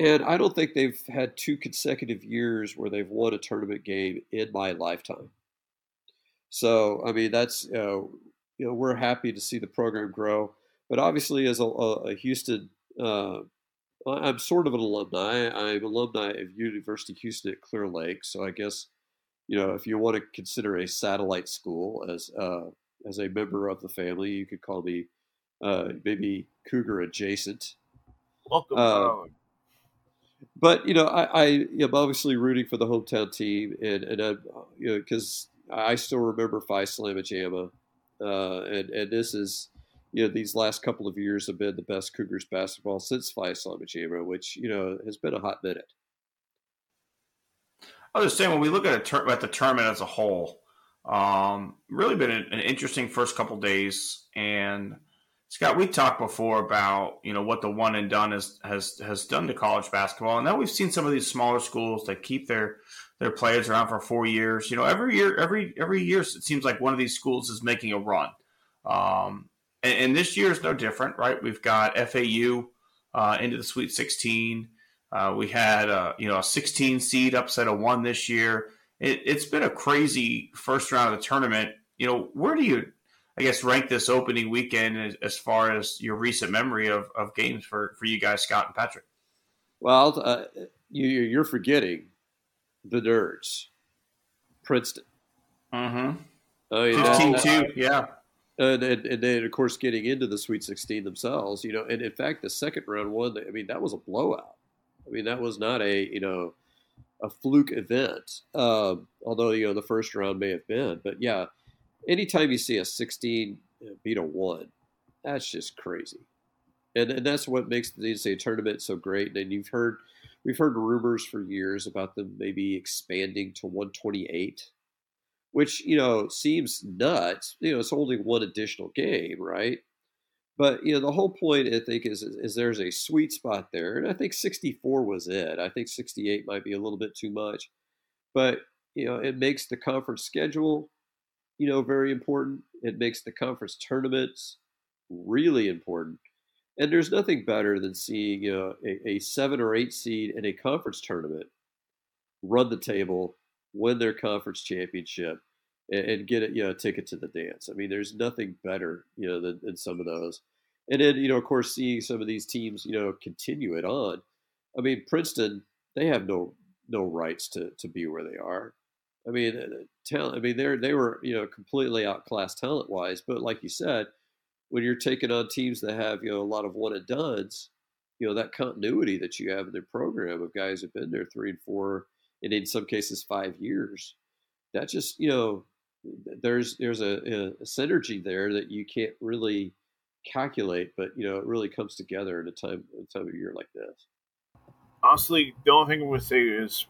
And I don't think they've had two consecutive years where they've won a tournament game in my lifetime. So, I mean, that's, uh, you know, we're happy to see the program grow. But obviously, as a, a Houston, uh, I'm sort of an alumni. I'm alumni of University of Houston at Clear Lake. So I guess, you know, if you want to consider a satellite school as uh, as a member of the family, you could call me uh, maybe Cougar adjacent. Welcome, uh, but you know, I, I am obviously rooting for the hometown team, and and I, you know, because I still remember Phi Slama Jama, uh, and and this is, you know, these last couple of years have been the best Cougars basketball since Phi Slama Jama, which you know has been a hot minute. I was just saying when we look at a tur- at the tournament as a whole, um, really been an, an interesting first couple days, and Scott, we talked before about you know what the one and done has has has done to college basketball, and now we've seen some of these smaller schools that keep their their players around for four years. You know, every year, every every year, it seems like one of these schools is making a run, um, and, and, this year is no different, right? We've got FAU uh, into the Sweet 16. Uh, we had uh, you know a 16 seed upset a one this year. It, it's been a crazy first round of the tournament. You know, where do you I guess, rank this opening weekend as, as far as your recent memory of, of games for, for you guys, Scott and Patrick? Well, uh, you, you're forgetting the nerds, Princeton. Mm-hmm. Oh, yeah, 15 2, yeah. And, and, and, then, of course, getting into the Sweet 16 themselves, you know, and in fact, the second round one, I mean, that was a blowout. I mean, that was not a, you know, a fluke event, um, although, you know, the first round may have been. But yeah, anytime you see a 16 beat a one, that's just crazy. And, and that's what makes the NCAA tournament so great. And you've heard, we've heard rumors for years about them maybe expanding to 128, which, you know, seems nuts. You know, it's only one additional game, right? But, you know, the whole point, I think, is, is there's a sweet spot there. And I think 64 was it. I think 68 might be a little bit too much. But, you know, it makes the conference schedule you know, very important. It makes the conference tournaments really important. And there's nothing better than seeing know, a, a seven or eight seed in a conference tournament run the table, win their conference championship, and, and get a, you know, a ticket to the dance. I mean, there's nothing better, you know, than, than some of those. And then, you know, of course, seeing some of these teams, you know, continue it on. I mean, Princeton, they have no no rights to to be where they are. I mean, uh, talent. I mean, they they were you know completely outclassed talent wise, but like you said, when you're taking on teams that have you know a lot of one and duns, you know that continuity that you have in their program of guys who've been there three and four, and in some cases five years, that just you know there's there's a, a synergy there that you can't really calculate, but you know it really comes together in a time a time of year like this. Honestly, the only thing I would say is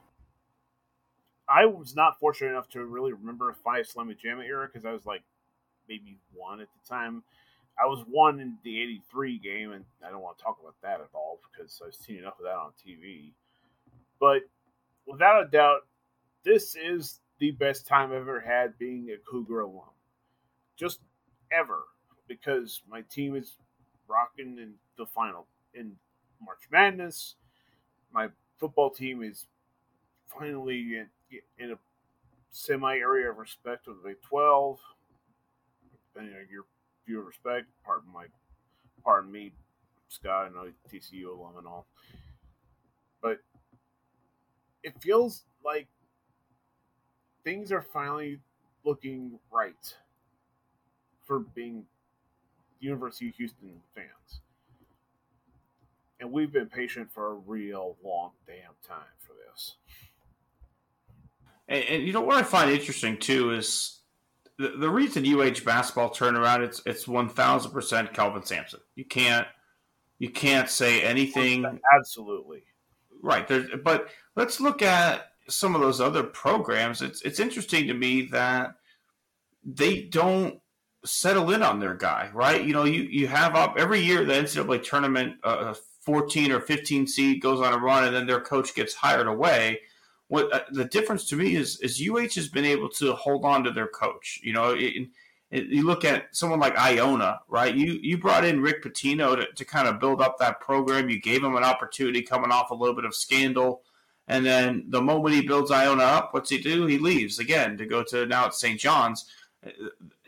I was not fortunate enough to really remember Phi Slama Jama era because I was like maybe one at the time. I was one in the '83 game, and I don't want to talk about that at all because I've seen enough of that on TV. But without a doubt, this is the best time I've ever had being a Cougar alum. Just ever, because my team is rocking in the final in March Madness. My football team is finally in a semi area of respect of the Big Twelve. Depending on your view of respect, pardon my, pardon me, Scott. I know TCU alum and all, but it feels like things are finally looking right for being University of Houston fans. And we've been patient for a real long damn time. And, and, you know what I find interesting too is the, the reason UH basketball turned around. It's it's one thousand percent Kelvin Sampson. You can't you can't say anything. Absolutely right. There's, but let's look at some of those other programs, it's it's interesting to me that they don't settle in on their guy, right? You know, you you have up every year the NCAA tournament, uh, 14 or 15 seed goes on a run, and then their coach gets hired away. What uh, the difference to me is is UH has been able to hold on to their coach. You know, it, it, you look at someone like Iona, right? You you brought in Rick Pitino to, to kind of build up that program. You gave him an opportunity coming off a little bit of scandal. And then the moment he builds Iona up, what's he do? He leaves again to go to now it's St. John's.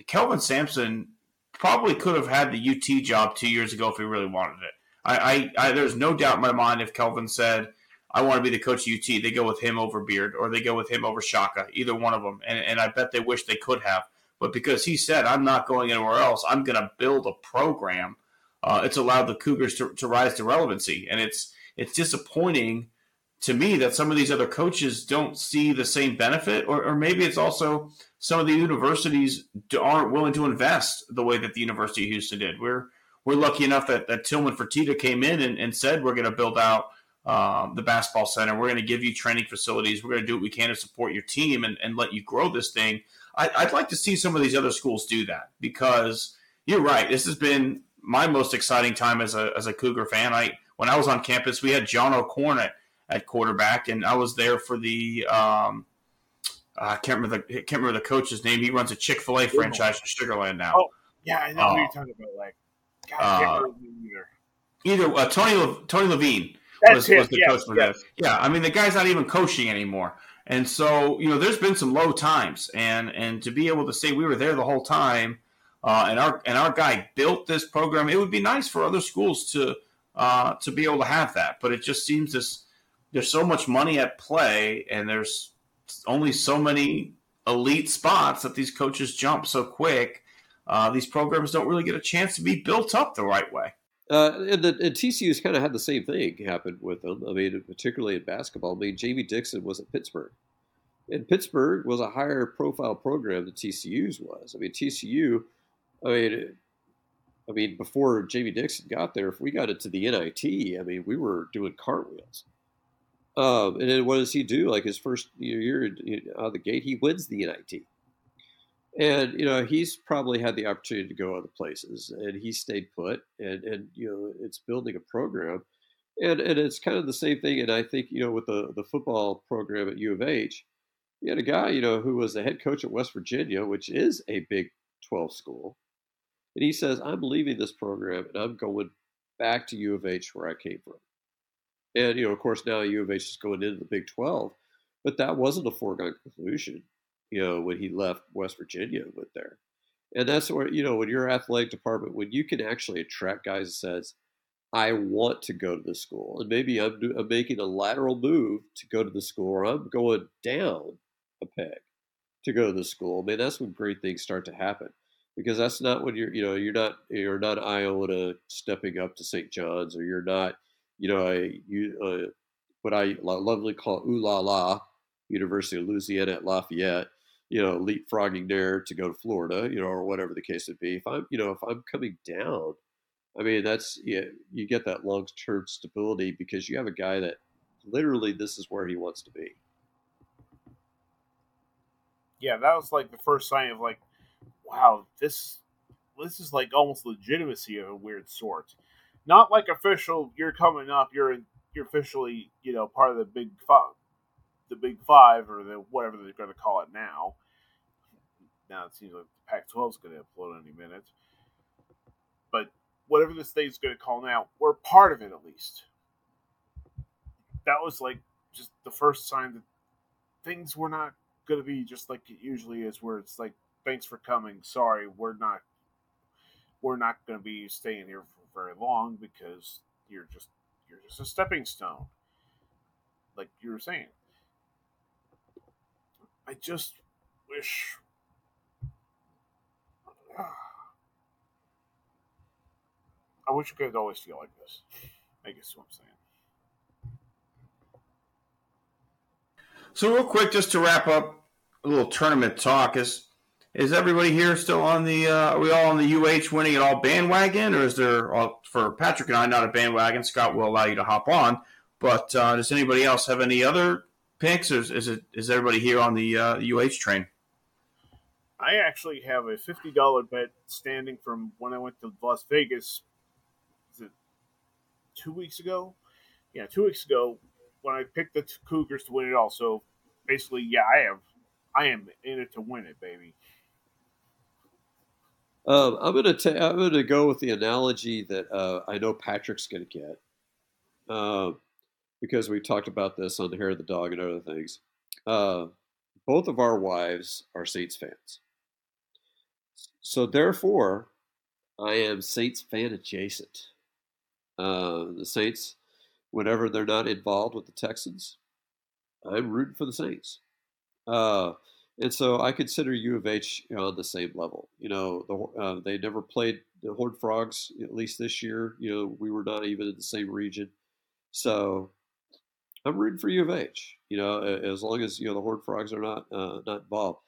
Kelvin Sampson probably could have had the UT job two years ago if he really wanted it. I, I, I, there's no doubt in my mind if Kelvin said, "I want to be the coach of UT," they go with him over Beard or they go with him over Shaka, either one of them. And, and I bet they wish they could have, but because he said, "I'm not going anywhere else. I'm going to build a program," uh, it's allowed the Cougars to, to rise to relevancy, and it's it's disappointing to me that some of these other coaches don't see the same benefit, or, or maybe it's also some of the universities aren't willing to invest the way that the University of Houston did. We're we're lucky enough that, that Tillman Fertitta came in and, and said we're going to build out um, the basketball center. We're going to give you training facilities. We're going to do what we can to support your team and, and let you grow this thing. I, I'd like to see some of these other schools do that because you're right. This has been my most exciting time as a, as a Cougar fan. I when I was on campus, we had John O'Korn at, at quarterback, and I was there for the um, I can't remember the can't remember the coach's name. He runs a Chick Fil A franchise in Sugarland now. Oh, yeah, I know uh, what you're talking about. Like, God, uh, either. Either uh, Tony Tony Levine was, was, the coach for yes. Yeah, I mean the guy's not even coaching anymore, and so you know there's been some low times, and and to be able to say we were there the whole time, uh, and our and our guy built this program, it would be nice for other schools to uh, to be able to have that, but it just seems this there's so much money at play, and there's only so many elite spots that these coaches jump so quick. Uh, these programs don't really get a chance to be built up the right way. Uh, and, the, and TCU's kind of had the same thing happen with them. I mean, particularly in basketball. I mean, Jamie Dixon was at Pittsburgh, and Pittsburgh was a higher profile program than TCU's was. I mean, TCU. I mean, I mean, before Jamie Dixon got there, if we got into the NIT, I mean, we were doing cartwheels. Um, and then what does he do? Like his first year out of the gate, he wins the NIT. And you know he's probably had the opportunity to go other places, and he stayed put. And and you know it's building a program, and and it's kind of the same thing. And I think you know with the the football program at U of H, you had a guy you know who was the head coach at West Virginia, which is a Big Twelve school, and he says I'm leaving this program and I'm going back to U of H where I came from. And, you know, of course, now U of H is going into the Big 12, but that wasn't a foregone conclusion, you know, when he left West Virginia went there. And that's where, you know, when your athletic department, when you can actually attract guys that says, I want to go to the school, and maybe I'm, I'm making a lateral move to go to the school, or I'm going down a peg to go to the school. I mean, that's when great things start to happen because that's not when you're, you know, you're not, you're not Iona stepping up to St. John's, or you're not, you know, I you uh, what I lovely call ooh la la, University of Louisiana at Lafayette, you know, leapfrogging there to go to Florida, you know, or whatever the case would be. If I'm, you know, if I'm coming down, I mean, that's yeah, you get that long term stability because you have a guy that literally this is where he wants to be. Yeah, that was like the first sign of like, wow, this this is like almost legitimacy of a weird sort not like official. You're coming up. You're you're officially you know part of the big five, the big five or the whatever they're going to call it now. Now it seems like the Pac-12 is going to implode any minute. But whatever the state's going to call now, we're part of it at least. That was like just the first sign that things were not going to be just like it usually is, where it's like, thanks for coming. Sorry, we're not. We're not going to be staying here for very long because you're just you're just a stepping stone. Like you were saying. I just wish [sighs] I wish you could always feel like this. I guess what I'm saying. So real quick, just to wrap up a little tournament talk, is is everybody here still on the? Uh, are we all on the UH winning it all bandwagon, or is there all, for Patrick and I not a bandwagon? Scott will allow you to hop on, but uh, does anybody else have any other picks, or is it is everybody here on the uh, UH train? I actually have a fifty dollar bet standing from when I went to Las Vegas. Is it two weeks ago? Yeah, two weeks ago when I picked the Cougars to win it all. So basically, yeah, I have, I am in it to win it, baby. Um, I'm gonna ta- I'm gonna go with the analogy that uh, I know Patrick's gonna get, uh, because we talked about this on the hair of the dog and other things. Uh, both of our wives are Saints fans, so therefore, I am Saints fan adjacent. Uh, the Saints, whenever they're not involved with the Texans, I'm rooting for the Saints. Uh, and so I consider U of H on the same level. You know, the, uh, they never played the Horned Frogs, at least this year. You know, we were not even in the same region. So I'm rooting for U of H. You know, as long as you know the Horned Frogs are not uh, not involved.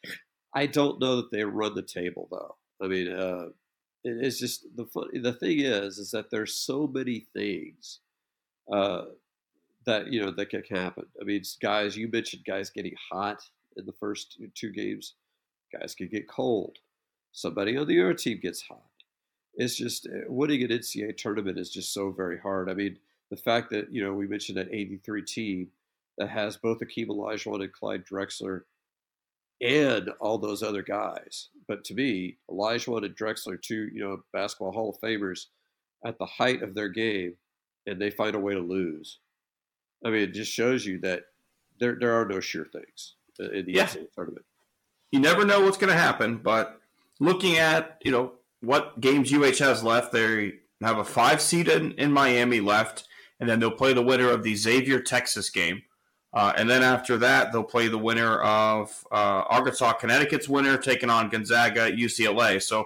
I don't know that they run the table though. I mean, uh, it's just the fun, the thing is is that there's so many things uh, that you know that can happen. I mean, guys, you mentioned guys getting hot in the first two games. Guys can get cold. Somebody on the other team gets hot. It's just uh, winning an NCAA tournament is just so very hard. I mean, the fact that you know we mentioned that 83 team that has both Akeem Olajuwon and Clyde Drexler and all those other guys. But to me, Olajuwon and Drexler, two you know basketball Hall of Famers, at the height of their game, and they find a way to lose. I mean, it just shows you that there there are no sure things in the yeah. Tournament. You never know what's going to happen, but looking at you know what games UH has left, they have a five seed in, in Miami left, and then they'll play the winner of the Xavier Texas game. Uh, and then after that, they'll play the winner of uh, Arkansas, Connecticut's winner, taking on Gonzaga, UCLA. So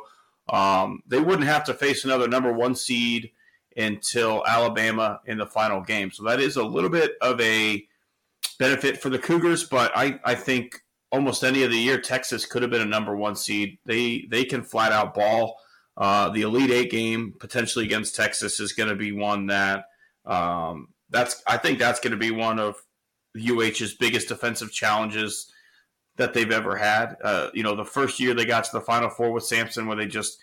um, they wouldn't have to face another number one seed until Alabama in the final game. So that is a little bit of a benefit for the Cougars, but I, I think almost any of the year Texas could have been a number one seed. They they can flat out ball. Uh, the Elite Eight game potentially against Texas is going to be one that um, that's I think that's going to be one of UH's biggest defensive challenges that they've ever had. Uh, you know, the first year they got to the Final Four with Sampson, where they just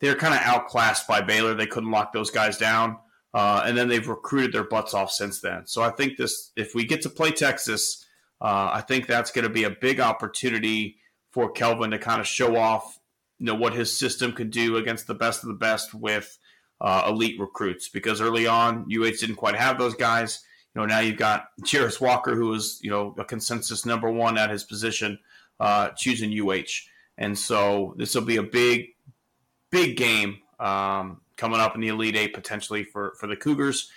they're kind of outclassed by Baylor. They couldn't lock those guys down. Uh, and then they've recruited their butts off since then. So I think this, if we get to play Texas, uh, I think that's going to be a big opportunity for Kelvin to kind of show off, you know, what his system could do against the best of the best with uh, elite recruits. Because early on, UH didn't quite have those guys. You know, now you've got Jarace Walker, who is you know a consensus number one at his position, uh, choosing UH, and so this will be a big, big game. Um, coming up in the Elite Eight potentially for, for the Cougars.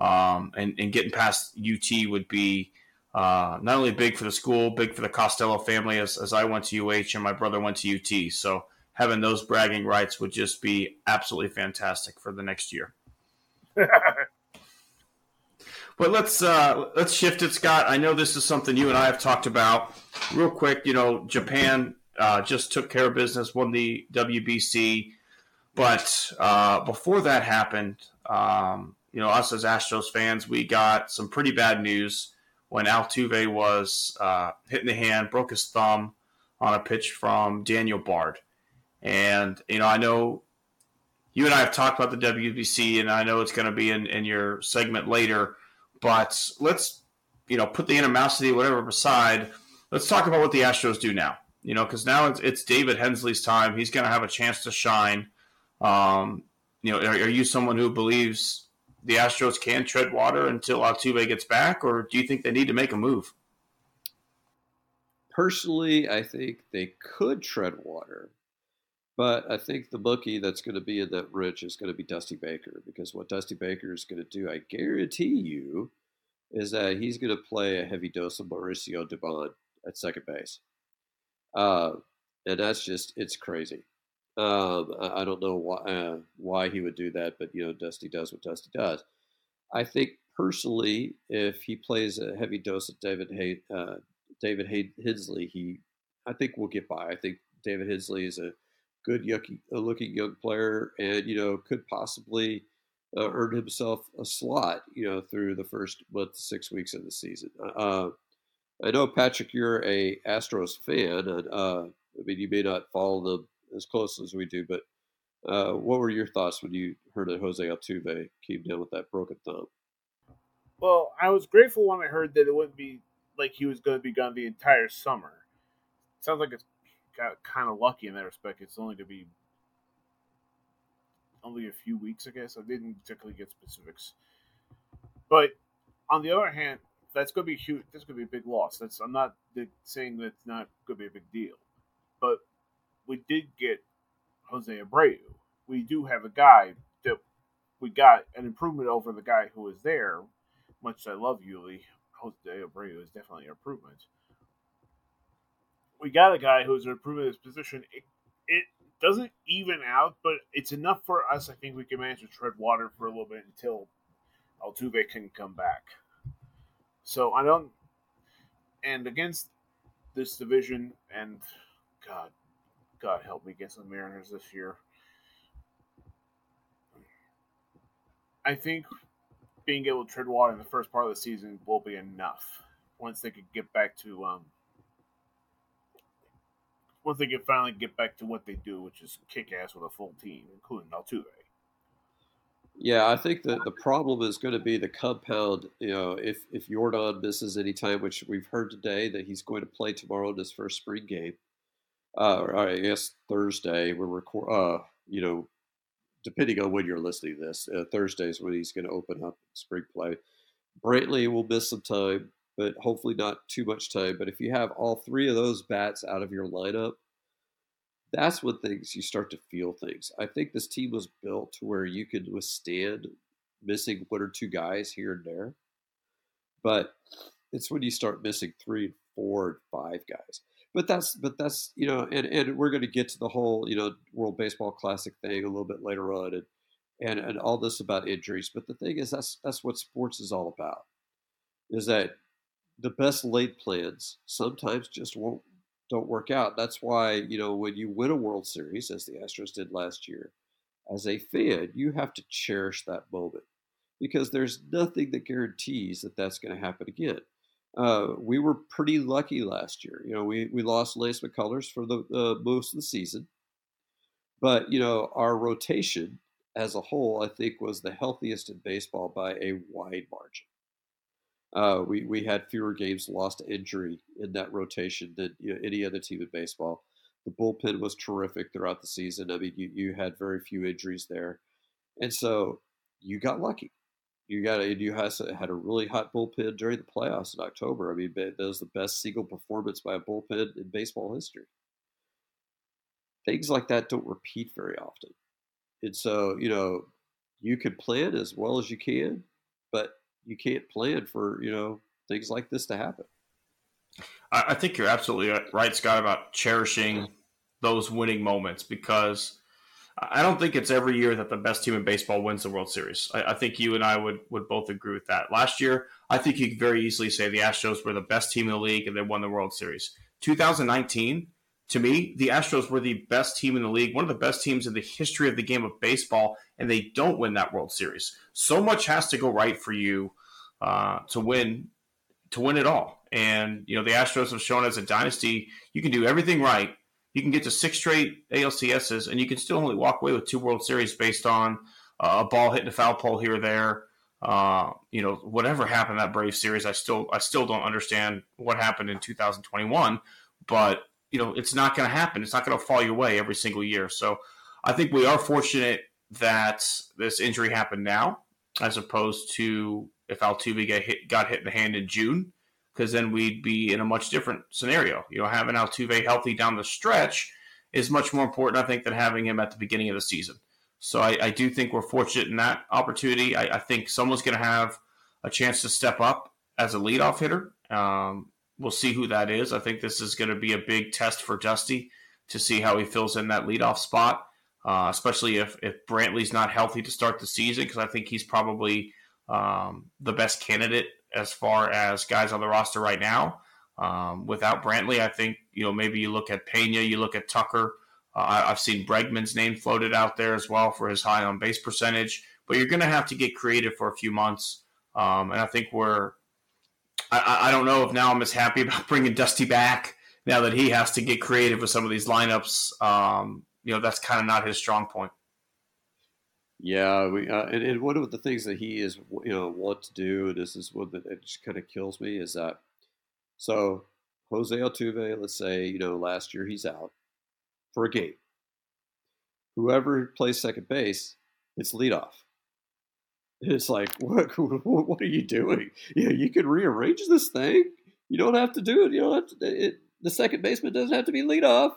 Um, and, and getting past UT would be uh, not only big for the school, big for the Costello family, as, as I went to UH and my brother went to UT. So having those bragging rights would just be absolutely fantastic for the next year. [laughs] but let's uh, let's shift it, Scott. I know this is something you and I have talked about. Real quick, you know, Japan uh, just took care of business, won the WBC. But uh, before that happened, um, you know, us as Astros fans, we got some pretty bad news when Altuve was uh, hit in the hand, broke his thumb on a pitch from Daniel Bard. And, you know, I know you and I have talked about the WBC, and I know it's going to be in, in your segment later, but let's, you know, put the animosity, whatever, aside. Let's talk about what the Astros do now, you know, because now it's, it's David Hensley's time. He's going to have a chance to shine. Um, you know, are, are, you someone who believes the Astros can tread water until Altuve gets back, or do you think they need to make a move? Personally, I think they could tread water, but I think the bookie that's going to be in that rich is going to be Dusty Baker because what Dusty Baker is going to do, I guarantee you, is that he's going to play a heavy dose of Mauricio Dubon at second base. Uh, and that's just, it's crazy. Um, I, I, don't know why uh, why he would do that, but you know, Dusty does what Dusty does. I think personally, if he plays a heavy dose of David Hay, uh, David Hay- he I think we'll get by. I think David Hensley is a good yucky, looking young player, and you know could possibly uh, earn himself a slot, you know, through the first month six weeks of the season. Uh, I know Patrick, you're a Astros fan, and uh, I mean you may not follow them as close as we do, but uh, what were your thoughts when you heard that Jose Altuve came down with that broken thumb? Well, I was grateful when I heard that it wouldn't be like he was going to be gone the entire summer. Sounds like it's got kind of lucky in that respect. It's only to be only a few weeks, I guess. I didn't particularly get specifics, but on the other hand, that's going to be huge. That's going to be a big loss. That's I'm not saying that's not going to be a big deal, but we did get Jose Abreu. We do have a guy that we got an improvement over the guy who was there. Much as I love Yuli, Jose Abreu is definitely an improvement. We got a guy who's improving his position. It, it doesn't even out, but it's enough for us. I think we can manage to tread water for a little bit until Altuve can come back. So I don't. And against this division, and God, God help me against the Mariners this year. I think being able to tread water in the first part of the season will be enough once they could get back to um, once they can finally get back to what they do, which is kick ass with a full team, including Altuve. Yeah, I think that the problem is going to be the compound. You know, if if Yordan misses any time, which we've heard today that he's going to play tomorrow in his first spring game, uh, or I guess Thursday. We're record, uh, you know, depending on when you're listening to this, uh, Thursdays when he's going to open up spring play. Brantley will miss some time, but hopefully not too much time. But if you have all three of those bats out of your lineup, that's when things you start to feel things. I think this team was built to where you could withstand missing one or two guys here and there, but it's when you start missing three, four, and five guys but that's but that's you know and and we're going to get to the whole you know world baseball classic thing a little bit later on and and and all this about injuries but the thing is that's that's what sports is all about is that the best laid plans sometimes just won't don't work out that's why you know when you win a world series as the astros did last year as a fan you have to cherish that moment because there's nothing that guarantees that that's going to happen again uh, we were pretty lucky last year. You know, we, we lost Lance McCullers for the uh, most of the season, but you know our rotation as a whole, I think, was the healthiest in baseball by a wide margin. Uh, we we had fewer games lost to injury in that rotation than you know, any other team in baseball. The bullpen was terrific throughout the season. I mean, you, you had very few injuries there, and so you got lucky you got a, you has had a really hot bullpen during the playoffs in October. I mean, that was the best single performance by a bullpen in baseball history. Things like that don't repeat very often, and so you know you can plan it as well as you can, but you can't plan for you know things like this to happen. I think you're absolutely right, Scott, about cherishing those winning moments because I don't think it's every year that the best team in baseball wins the World Series. I, I, think you and I would, would both agree with that. Last year, I think you could very easily say the Astros were the best team in the league and they won the World Series. 2019, to me, the Astros were the best team in the league, one of the best teams in the history of the game of baseball, and they don't win that World Series. So much has to go right for you uh, to win to win it all. And you know the Astros have shown as a dynasty, you can do everything right you can get to six straight ALCSs, and you can still only walk away with two World Series based on uh, a ball hitting a foul pole here or there. Uh, you know, whatever happened that Brave series, I still I still don't understand what happened in 2021. But you know, it's not going to happen. It's not going to fall your way every single year. So I think we are fortunate that this injury happened now, as opposed to if Altuve got hit, got hit in the hand in June because then we'd be in a much different scenario. You know, having Altuve healthy down the stretch is much more important, I think, than having him at the beginning of the season. So I, I do think we're fortunate in that opportunity. I, I think someone's going to have a chance to step up as a leadoff hitter. Um, we'll see who that is. I think this is going to be a big test for Dusty to see how he fills in that leadoff spot, uh, especially if, if Brantley's not healthy to start the season, because I think he's probably um, the best candidate as far as guys on the roster right now. Um, without Brantley, I think you know maybe you look at Pena, you look at Tucker. Uh, I've seen Bregman's name floated out there as well for his high on base percentage. But you're going to have to get creative for a few months, um, and I think we're. I, I, I don't know if now I'm as happy [laughs] about bringing Dusty back now that he has to get creative with some of these lineups. Um, you know, that's kind of not his strong point. Yeah, we uh, and, and one of the things that he is you know want to do, and this is one that it just kind of kills me, is that so Jose Altuve, let's say you know last year he's out for a game. Whoever plays second base, it's leadoff. It's like [laughs] what what are you doing? Yeah, you can rearrange this thing. You don't have to do it. You don't have to. It, the second baseman doesn't have to be leadoff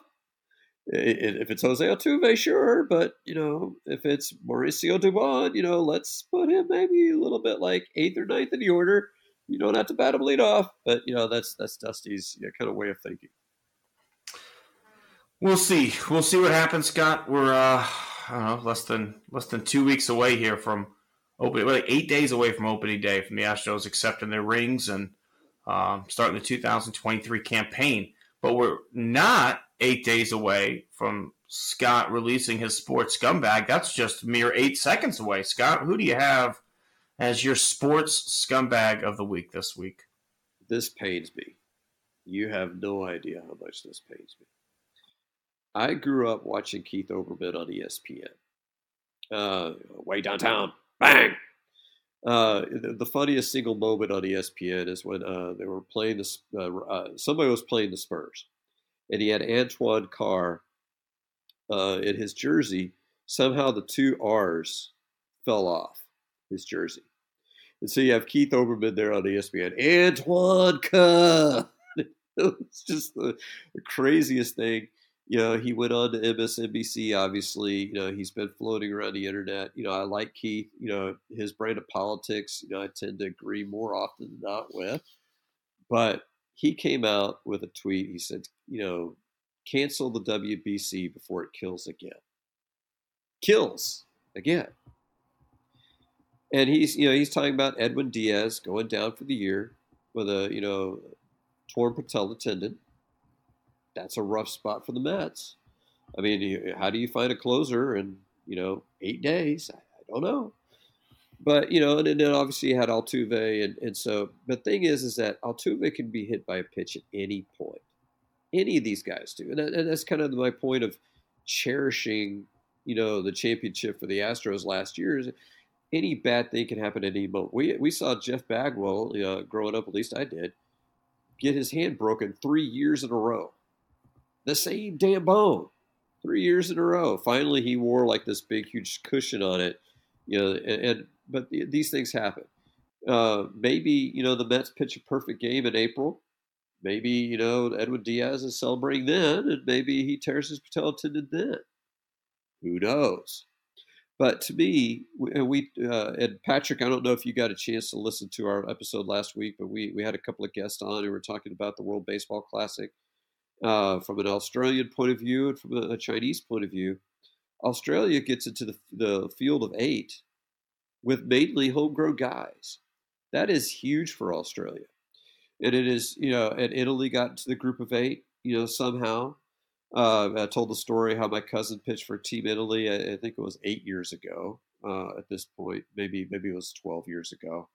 if it's Jose Altuve, sure, but you know, if it's Mauricio Dubon, you know, let's put him maybe a little bit like eighth or ninth in the order. You don't have to bat him lead off, but you know, that's that's Dusty's you know, kind of way of thinking. We'll see. We'll see what happens, Scott. We're uh, I don't know, less than less than two weeks away here from opening, like eight days away from opening day from the Astros accepting their rings and um, starting the 2023 campaign. But we're not eight days away from Scott releasing his sports scumbag. That's just mere eight seconds away. Scott, who do you have as your sports scumbag of the week this week? This pains me. You have no idea how much this pains me. I grew up watching Keith Olbermann on ESPN. Uh, way downtown, bang. Uh, the, the, funniest single moment on ESPN is when uh, they were playing the uh, uh, somebody was playing the Spurs, and he had Antoine Carr uh, in his jersey. Somehow the two R's fell off his jersey. And so you have Keith Olbermann there on ESPN. Antoine Carr. [laughs] it's just the, the, craziest thing. You know, he went on to MSNBC, obviously. You know, he's been floating around the internet. You know, I like Keith. You know, his brand of politics, you know, I tend to agree more often than not with. But he came out with a tweet. He said, you know, cancel the WBC before it kills again. Kills again. And he's, you know, he's talking about Edwin Diaz going down for the year with a, you know, torn patella tendon. That's a rough spot for the Mets. I mean, how do you find a closer in, you know, eight days? I don't know. But you know, and then obviously you had Altuve, and, and so the thing is, is that Altuve can be hit by a pitch at any point. Any of these guys do, and, that, and that's kind of my point of cherishing, you know, the championship for the Astros last year. Is any bad thing can happen at any moment. We we saw Jeff Bagwell, uh, growing up, at least I did, get his hand broken three years in a row. The same damn bone, three years in a row. Finally, he wore like this big, huge cushion on it, you know, and, and but these things happen. Uh, maybe you know the Mets pitch a perfect game in April. Maybe you know Edwin Diaz is celebrating then, and maybe he tears his patella tendon then. Who knows? But to me, we, uh, and Patrick, I don't know if you got a chance to listen to our episode last week, but we we had a couple of guests on who were talking about the World Baseball Classic uh, from an Australian point of view and from a, a Chinese point of view. Australia gets into the, the field of eight with mainly homegrown guys. That is huge for Australia. And it is, you know, and Italy got to the group of eight, you know, somehow. Uh, I told the story how my cousin pitched for Team Italy. I, I think it was eight years ago. Uh, at this point, maybe maybe it was twelve years ago.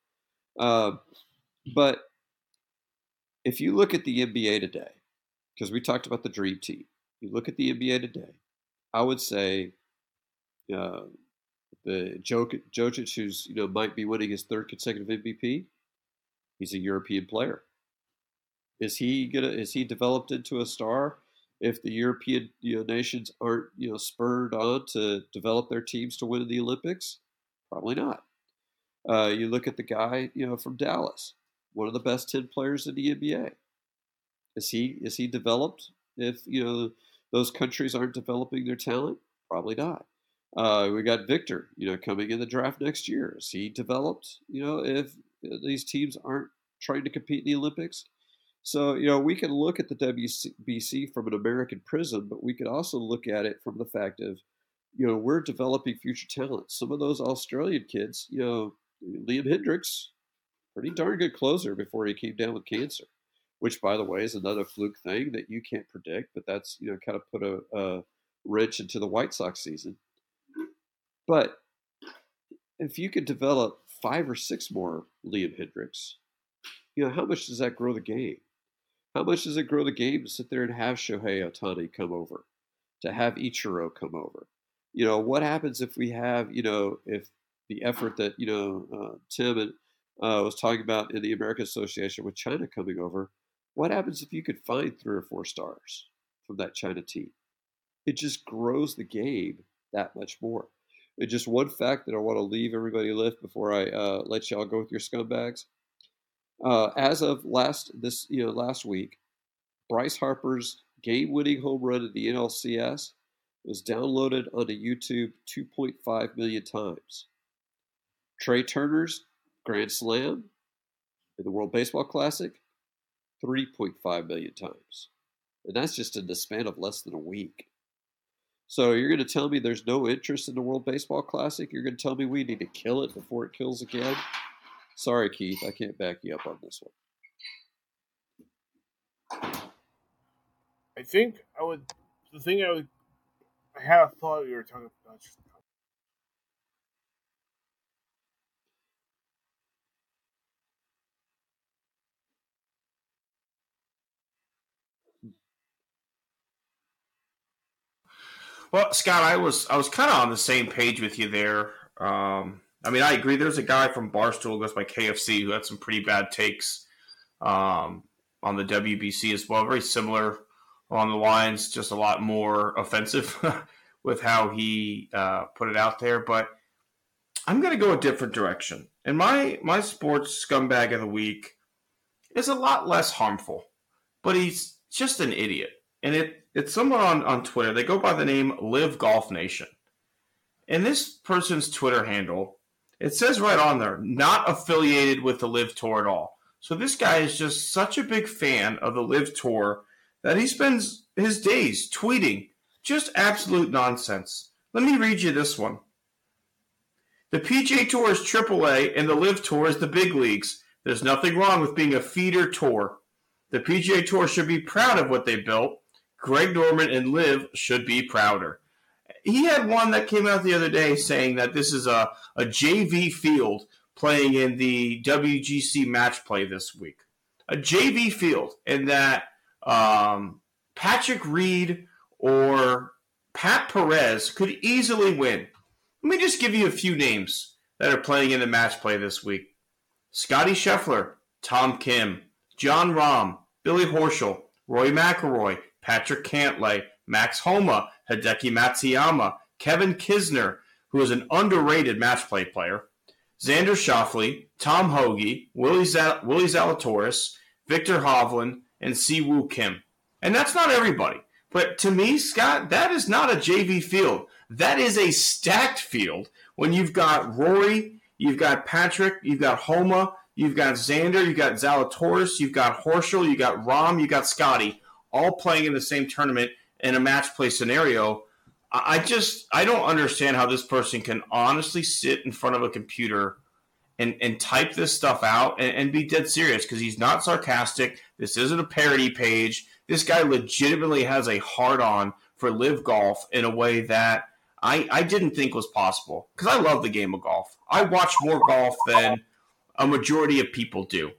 Uh, but if you look at the NBA today, because we talked about the dream team, you look at the NBA today. I would say uh, the Jokic, who's you know might be winning his third consecutive MVP, he's a European player. Is he gonna? Is he developed into a star? If the European you know, nations aren't you know spurred on to develop their teams to win the Olympics, probably not. Uh, you look at the guy you know from Dallas, one of the best ten players in the NBA. Is he is he developed? If you know those countries aren't developing their talent, probably not. Uh, we got Victor, you know, coming in the draft next year. Is he developed? You know, if these teams aren't trying to compete in the Olympics, so you know, we can look at the WBC from an American prism, but we can also look at it from the fact of, you know, we're developing future talent. Some of those Australian kids, you know, Liam Hendriks, pretty darn good closer before he came down with cancer, which, by the way, is another fluke thing that you can't predict. But that's you know, kind of put a, a wrench into the White Sox season. But if you could develop five or six more Liam Hendriks, You know, how much does that grow the game? How much does it grow the game to sit there and have Shohei Ohtani come over, to have Ichiro come over? You know, what happens if we have, you know, if the effort that, you know, uh, Tim and, uh, was talking about in the American Association with China coming over, what happens if you could find three or four stars from that China team? It just grows the game that much more. Just one fact that I want to leave everybody with before I uh, let y'all go with your scumbags. Uh, as of last this you know last week, Bryce Harper's game-winning home run in the NLCS was downloaded onto YouTube 2.5 million times. Trea Turner's Grand Slam in the World Baseball Classic 3.5 million times. And that's just in the span of less than a week. So you're going to tell me there's no interest in the World Baseball Classic? You're going to tell me we need to kill it before it kills again? Sorry, Keith, I can't back you up on this one. I think I would. The thing I would. I had a thought you were talking about. Well, Scott, I was I was kind of on the same page with you there. Um, I mean, I agree. There's a guy from Barstool goes by KFC who had some pretty bad takes um, on the WBC as well. Very similar on the lines, just a lot more [laughs] offensive with how he uh, put it out there. But I'm going to go a different direction. And my my sports scumbag of the week is a lot less harmful, but he's just an idiot. And it it's someone on, on Twitter. They go by the name LIV Golf Nation. And this person's Twitter handle, it says right on there, not affiliated with the LIV Tour at all. So this guy is just such a big fan of the LIV Tour that he spends his days tweeting just absolute nonsense. Let me read you this one. The PGA Tour is AAA and the LIV Tour is the big leagues. There's nothing wrong with being a feeder tour. The PGA Tour should be proud of what they built Greg Norman and Liv should be prouder. He had one that came out the other day saying that this is a, a JV field playing in the WGC match play this week. A JV field, and that um, Patrick Reed or Pat Perez could easily win. Let me just give you a few names that are playing in the match play this week Scotty Scheffler, Tom Kim, Jon Rahm, Billy Horschel, Rory McIlroy, Patrick Cantlay, Max Homa, Hideki Matsuyama, Kevin Kisner, who is an underrated match play player, Xander Schauffele, Tom Hoge, Willie, Willie Zalatoris, Viktor Hovland, and Si Woo Kim. And that's not everybody. But to me, Scott, that is not a JV field. That is a stacked field when you've got Rory, you've got Patrick, you've got Homa, you've got Xander, you've got Zalatoris, you've got Horschel, you've got Rahm, you've got Scotty all playing in the same tournament in a match play scenario. I just I don't understand how this person can honestly sit in front of a computer and and type this stuff out and, and be dead serious because he's not sarcastic. This isn't a parody page. This guy legitimately has a hard on for LIV golf in a way that I, I didn't think was possible because I love the game of golf. I watch more golf than a majority of people do.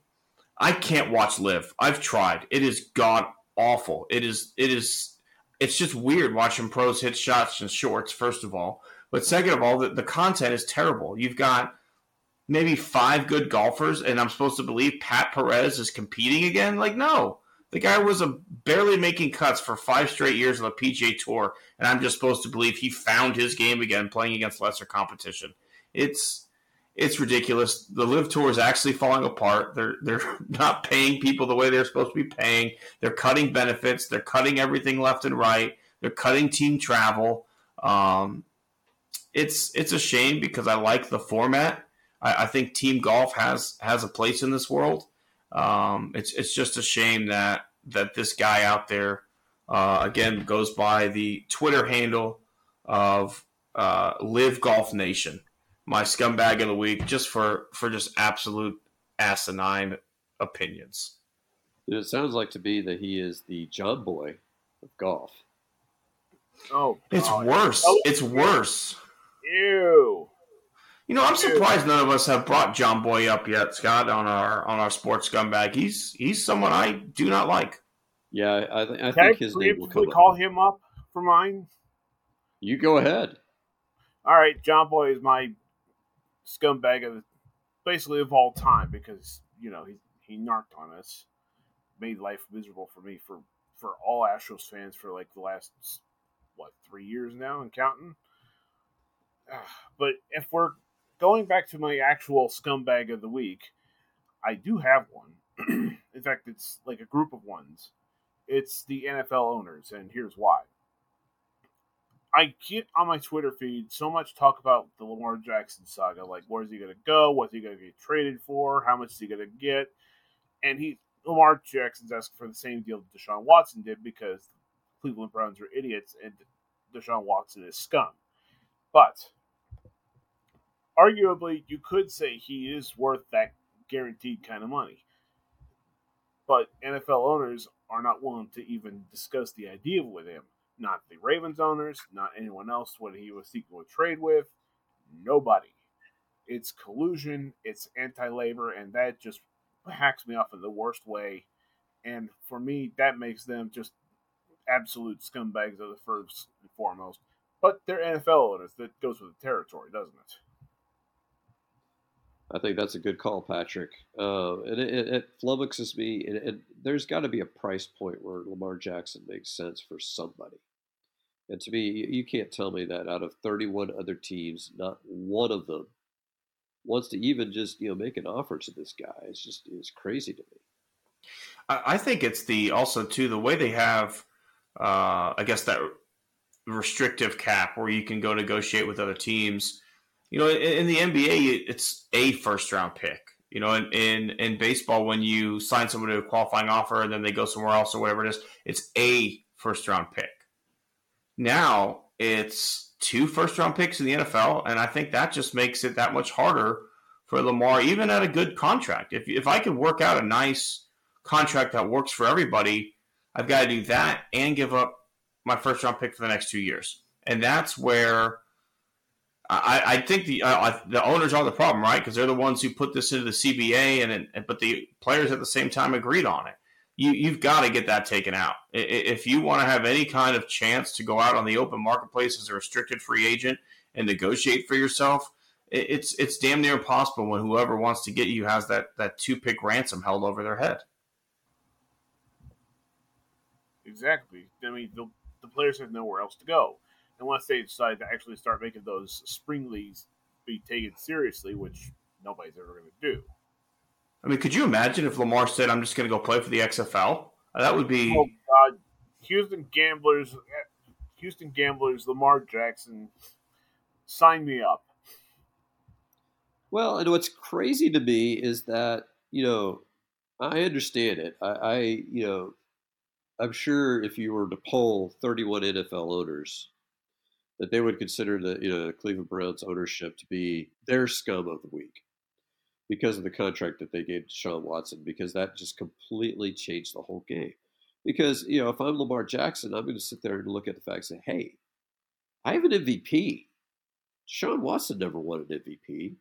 I can't watch live. I've tried. It is god awful. It is it is it's just weird watching pros hit shots in shorts, first of all. But second of all, the, the content is terrible. You've got maybe five good golfers, and I'm supposed to believe Pat Perez is competing again? Like, no. The guy was a, barely making cuts for five straight years on the PGA Tour, and I'm just supposed to believe he found his game again playing against lesser competition. It's it's ridiculous. The LIV tour is actually falling apart. They're they're [laughs] not paying people the way they're supposed to be paying. They're cutting benefits. They're cutting everything left and right. They're cutting team travel. Um, it's it's a shame because I like the format. I, I think team golf has has a place in this world. Um, it's it's just a shame that that this guy out there uh, again goes by the Twitter handle of uh, LIV Golf Nation my scumbag of the week just for for just absolute asinine opinions. It sounds like to be that he is the John Boy of golf. Oh, it's worse. Oh, it's worse. Ew. You know, I'm surprised none of us have brought John Boy up yet, Scott, on our on our sports scumbag. He's he's someone I do not like. Yeah, I, th- I Can think I his name will briefly come call up. him up for mine? You go ahead. All right, John Boy is my scumbag of basically of all time because you know he he narked on us, made life miserable for me for for all Astros fans for like the last what three years now and counting. [sighs] But if we're going back to my actual scumbag of the week, I do have one. [clears throat] In fact, it's like a group of ones. It's the NFL owners, and here's why. I get on my Twitter feed so much talk about the Lamar Jackson saga, like where's he gonna go, what's he gonna get traded for, how much is he gonna get, and he Lamar Jackson's asking for the same deal that Deshaun Watson did because Cleveland Browns are idiots and Deshaun Watson is scum. But arguably, you could say he is worth that guaranteed kind of money. But NFL owners are not willing to even discuss the idea with him. Not the Ravens owners, not anyone else what he was seeking a trade with. Nobody. It's collusion, it's anti labor, and that just hacks me off in the worst way. And for me, that makes them just absolute scumbags of the first and foremost. But they're NFL owners. That goes with the territory, doesn't it? I think that's a good call, Patrick. Uh, and it, it, it flummoxes me. And there's got to be a price point where Lamar Jackson makes sense for somebody. And to me, you, can't tell me that out of 31 other teams, not one of them wants to even just you know make an offer to this guy. It's just it's crazy to me. I, I think it's the also too the way they have, uh, I guess that restrictive cap where you can go negotiate with other teams. You know, in, in the NBA, it's a first round pick. You know, in, in in baseball, when you sign someone to a qualifying offer and then they go somewhere else or whatever it is, it's a first round pick. Now it's two first round picks in the NFL, and I think that just makes it that much harder for Lamar, even at a good contract. If if I could work out a nice contract that works for everybody, I've got to do that and give up my first round pick for the next two years, and that's where. I, I think the uh, the owners are the problem, right? Because they're the ones who put this into the CBA, and, and but the players at the same time agreed on it you, you've got to get that taken out. If you want to have any kind of chance to go out on the open marketplace as a restricted free agent and negotiate for yourself, it's it's damn near impossible when whoever wants to get you has that, that two pick ransom held over their head. Exactly. I mean, the, the players have nowhere else to go unless they decide to actually start making those spring leagues be taken seriously, which nobody's ever going to do. I mean, could you imagine if Lamar said, "I'm just going to go play for the XFL"? Uh, that would be. Oh God, Houston Gamblers, uh, Houston Gamblers, Lamar Jackson, sign me up. Well, and what's crazy to me is that you know, I understand it. I, I you know, I'm sure if you were to poll 31 NFL owners, that they would consider the you know the Cleveland Browns ownership to be their scum of the week because of the contract that they gave to Sean Watson, because that just completely changed the whole game. Because, you know, if I'm Lamar Jackson, I'm going to sit there and look at the fact and say, hey, I have an MVP. Sean Watson never won an MVP.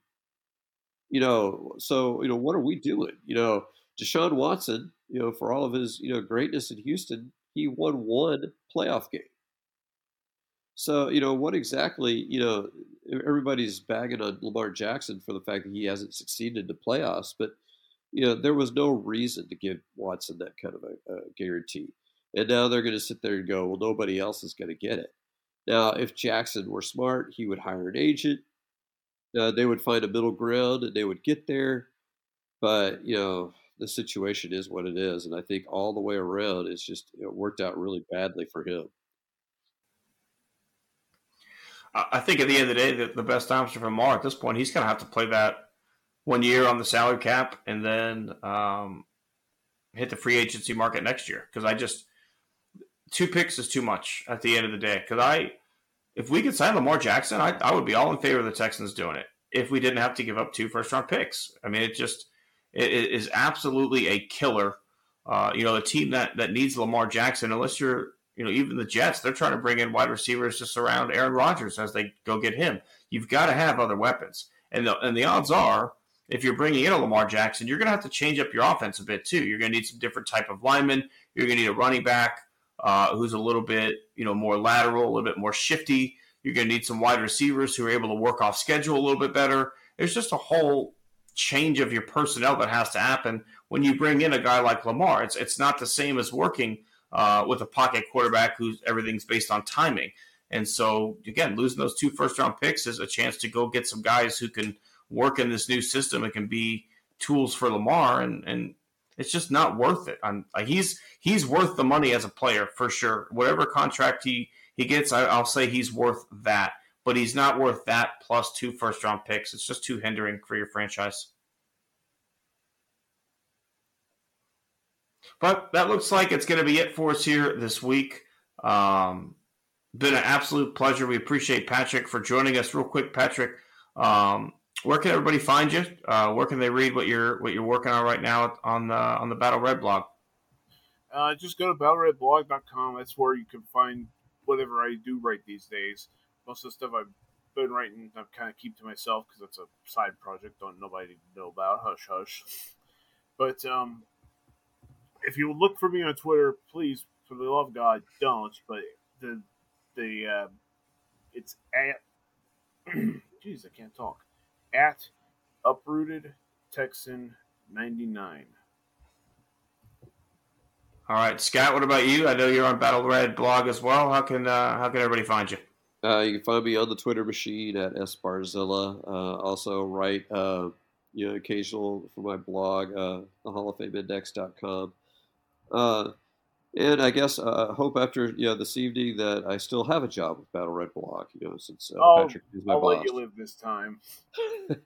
You know, so, you know, what are we doing? You know, Deshaun Watson, you know, for all of his, you know, greatness in Houston, he won one playoff game. So, you know, what exactly, you know, everybody's bagging on Lamar Jackson for the fact that he hasn't succeeded in the playoffs, but, you know, there was no reason to give Watson that kind of a, a guarantee. And now they're going to sit there and go, well, nobody else is going to get it. Now, if Jackson were smart, he would hire an agent. Uh, they would find a middle ground and they would get there. But, you know, the situation is what it is. And I think all the way around, it's just it worked out really badly for him. I think at the end of the day, the, the best option for Lamar at this point, he's going to have to play that one year on the salary cap and then um, hit the free agency market next year. Because I just two picks is too much at the end of the day. Because I, if we could sign Lamar Jackson, I, I would be all in favor of the Texans doing it. If we didn't have to give up two first round picks, I mean, it just it, it is absolutely a killer. Uh, you know, the team that that needs Lamar Jackson, unless you're you know, even the Jets, they're trying to bring in wide receivers to surround Aaron Rodgers as they go get him. You've got to have other weapons. And the and the odds are, if you're bringing in a Lamar Jackson, you're going to have to change up your offense a bit too. You're going to need some different type of linemen. You're going to need a running back uh, who's a little bit you know more lateral, a little bit more shifty. You're going to need some wide receivers who are able to work off schedule a little bit better. There's just a whole change of your personnel that has to happen when you bring in a guy like Lamar. It's it's not the same as working uh, with a pocket quarterback who's everything's based on timing. And so again, losing those two first round picks is a chance to go get some guys who can work in this new system and can be tools for Lamar. And and it's just not worth it. I'm he's he's worth the money as a player for sure. Whatever contract he he gets, I, I'll say he's worth that. But he's not worth that plus two first round picks. It's just too hindering for your franchise. But that looks like it's going to be it for us here this week. Um, been an absolute pleasure. We appreciate Patrick for joining us. Real quick, Patrick, um, where can everybody find you? Uh, where can they read what you're what you're working on right now on the on the Battle Red blog? Uh, just go to battleredblog.com. That's where you can find whatever I do write these days. Most of the stuff I've been writing, I've kind of keep to myself because it's a side project. Don't nobody know about. Hush, hush. But um, if you look for me on Twitter, please, for the love of God, don't. But the the uh, it's at [clears throat] jeez, I can't talk at uprooted Texan ninety nine. All right, Scott. What about you? I know you're on Battle Red blog as well. How can uh, how can everybody find you? Uh, you can find me on the Twitter machine at sbarzilla. Uh, also, write uh, you know occasional for my blog, uh, the Hall of Fame Index.com. Uh, and I guess uh, hope after you know this evening that I still have a job with Battle Red Blog. You know, since uh, oh, Patrick is my I'll boss. let you live this time. [laughs]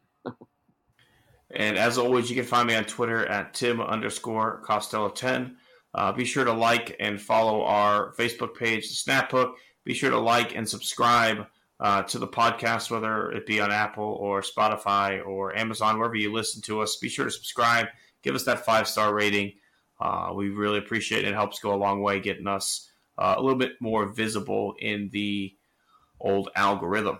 And as always, you can find me on Twitter at Tim underscore Costello 10. Uh, be sure to like and follow our Facebook page, the SnapHook. Be sure to like and subscribe uh, to the podcast, whether it be on Apple or Spotify or Amazon, wherever you listen to us. Be sure to subscribe. Give us that five star rating. Uh, we really appreciate it. It helps go a long way getting us uh, a little bit more visible in the old algorithm.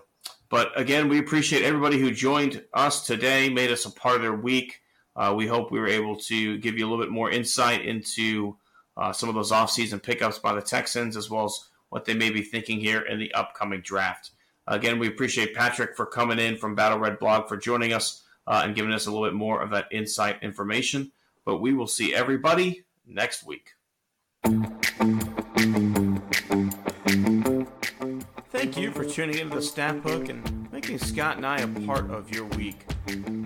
But again, we appreciate everybody who joined us today, made us a part of their week. Uh, we hope we were able to give you a little bit more insight into uh, some of those offseason pickups by the Texans, as well as what they may be thinking here in the upcoming draft. Again, we appreciate Patrick for coming in from Battle Red Blog for joining us uh, and giving us a little bit more of that insight information. But we will see everybody next week. Thank you for tuning into the Snap Hook and making Scott and I a part of your week.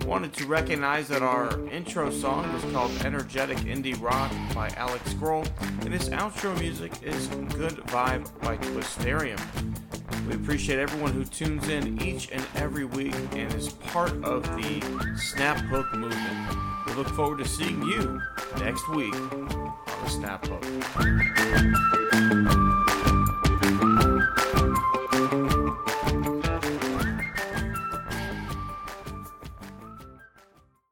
Wanted to recognize that our intro song is called Energetic Indie Rock by Alex Scroll, and his outro music is Good Vibe by Twisterium. We appreciate everyone who tunes in each and every week and is part of the Snap Hook movement. We look forward to seeing you next week on the Snap Hook.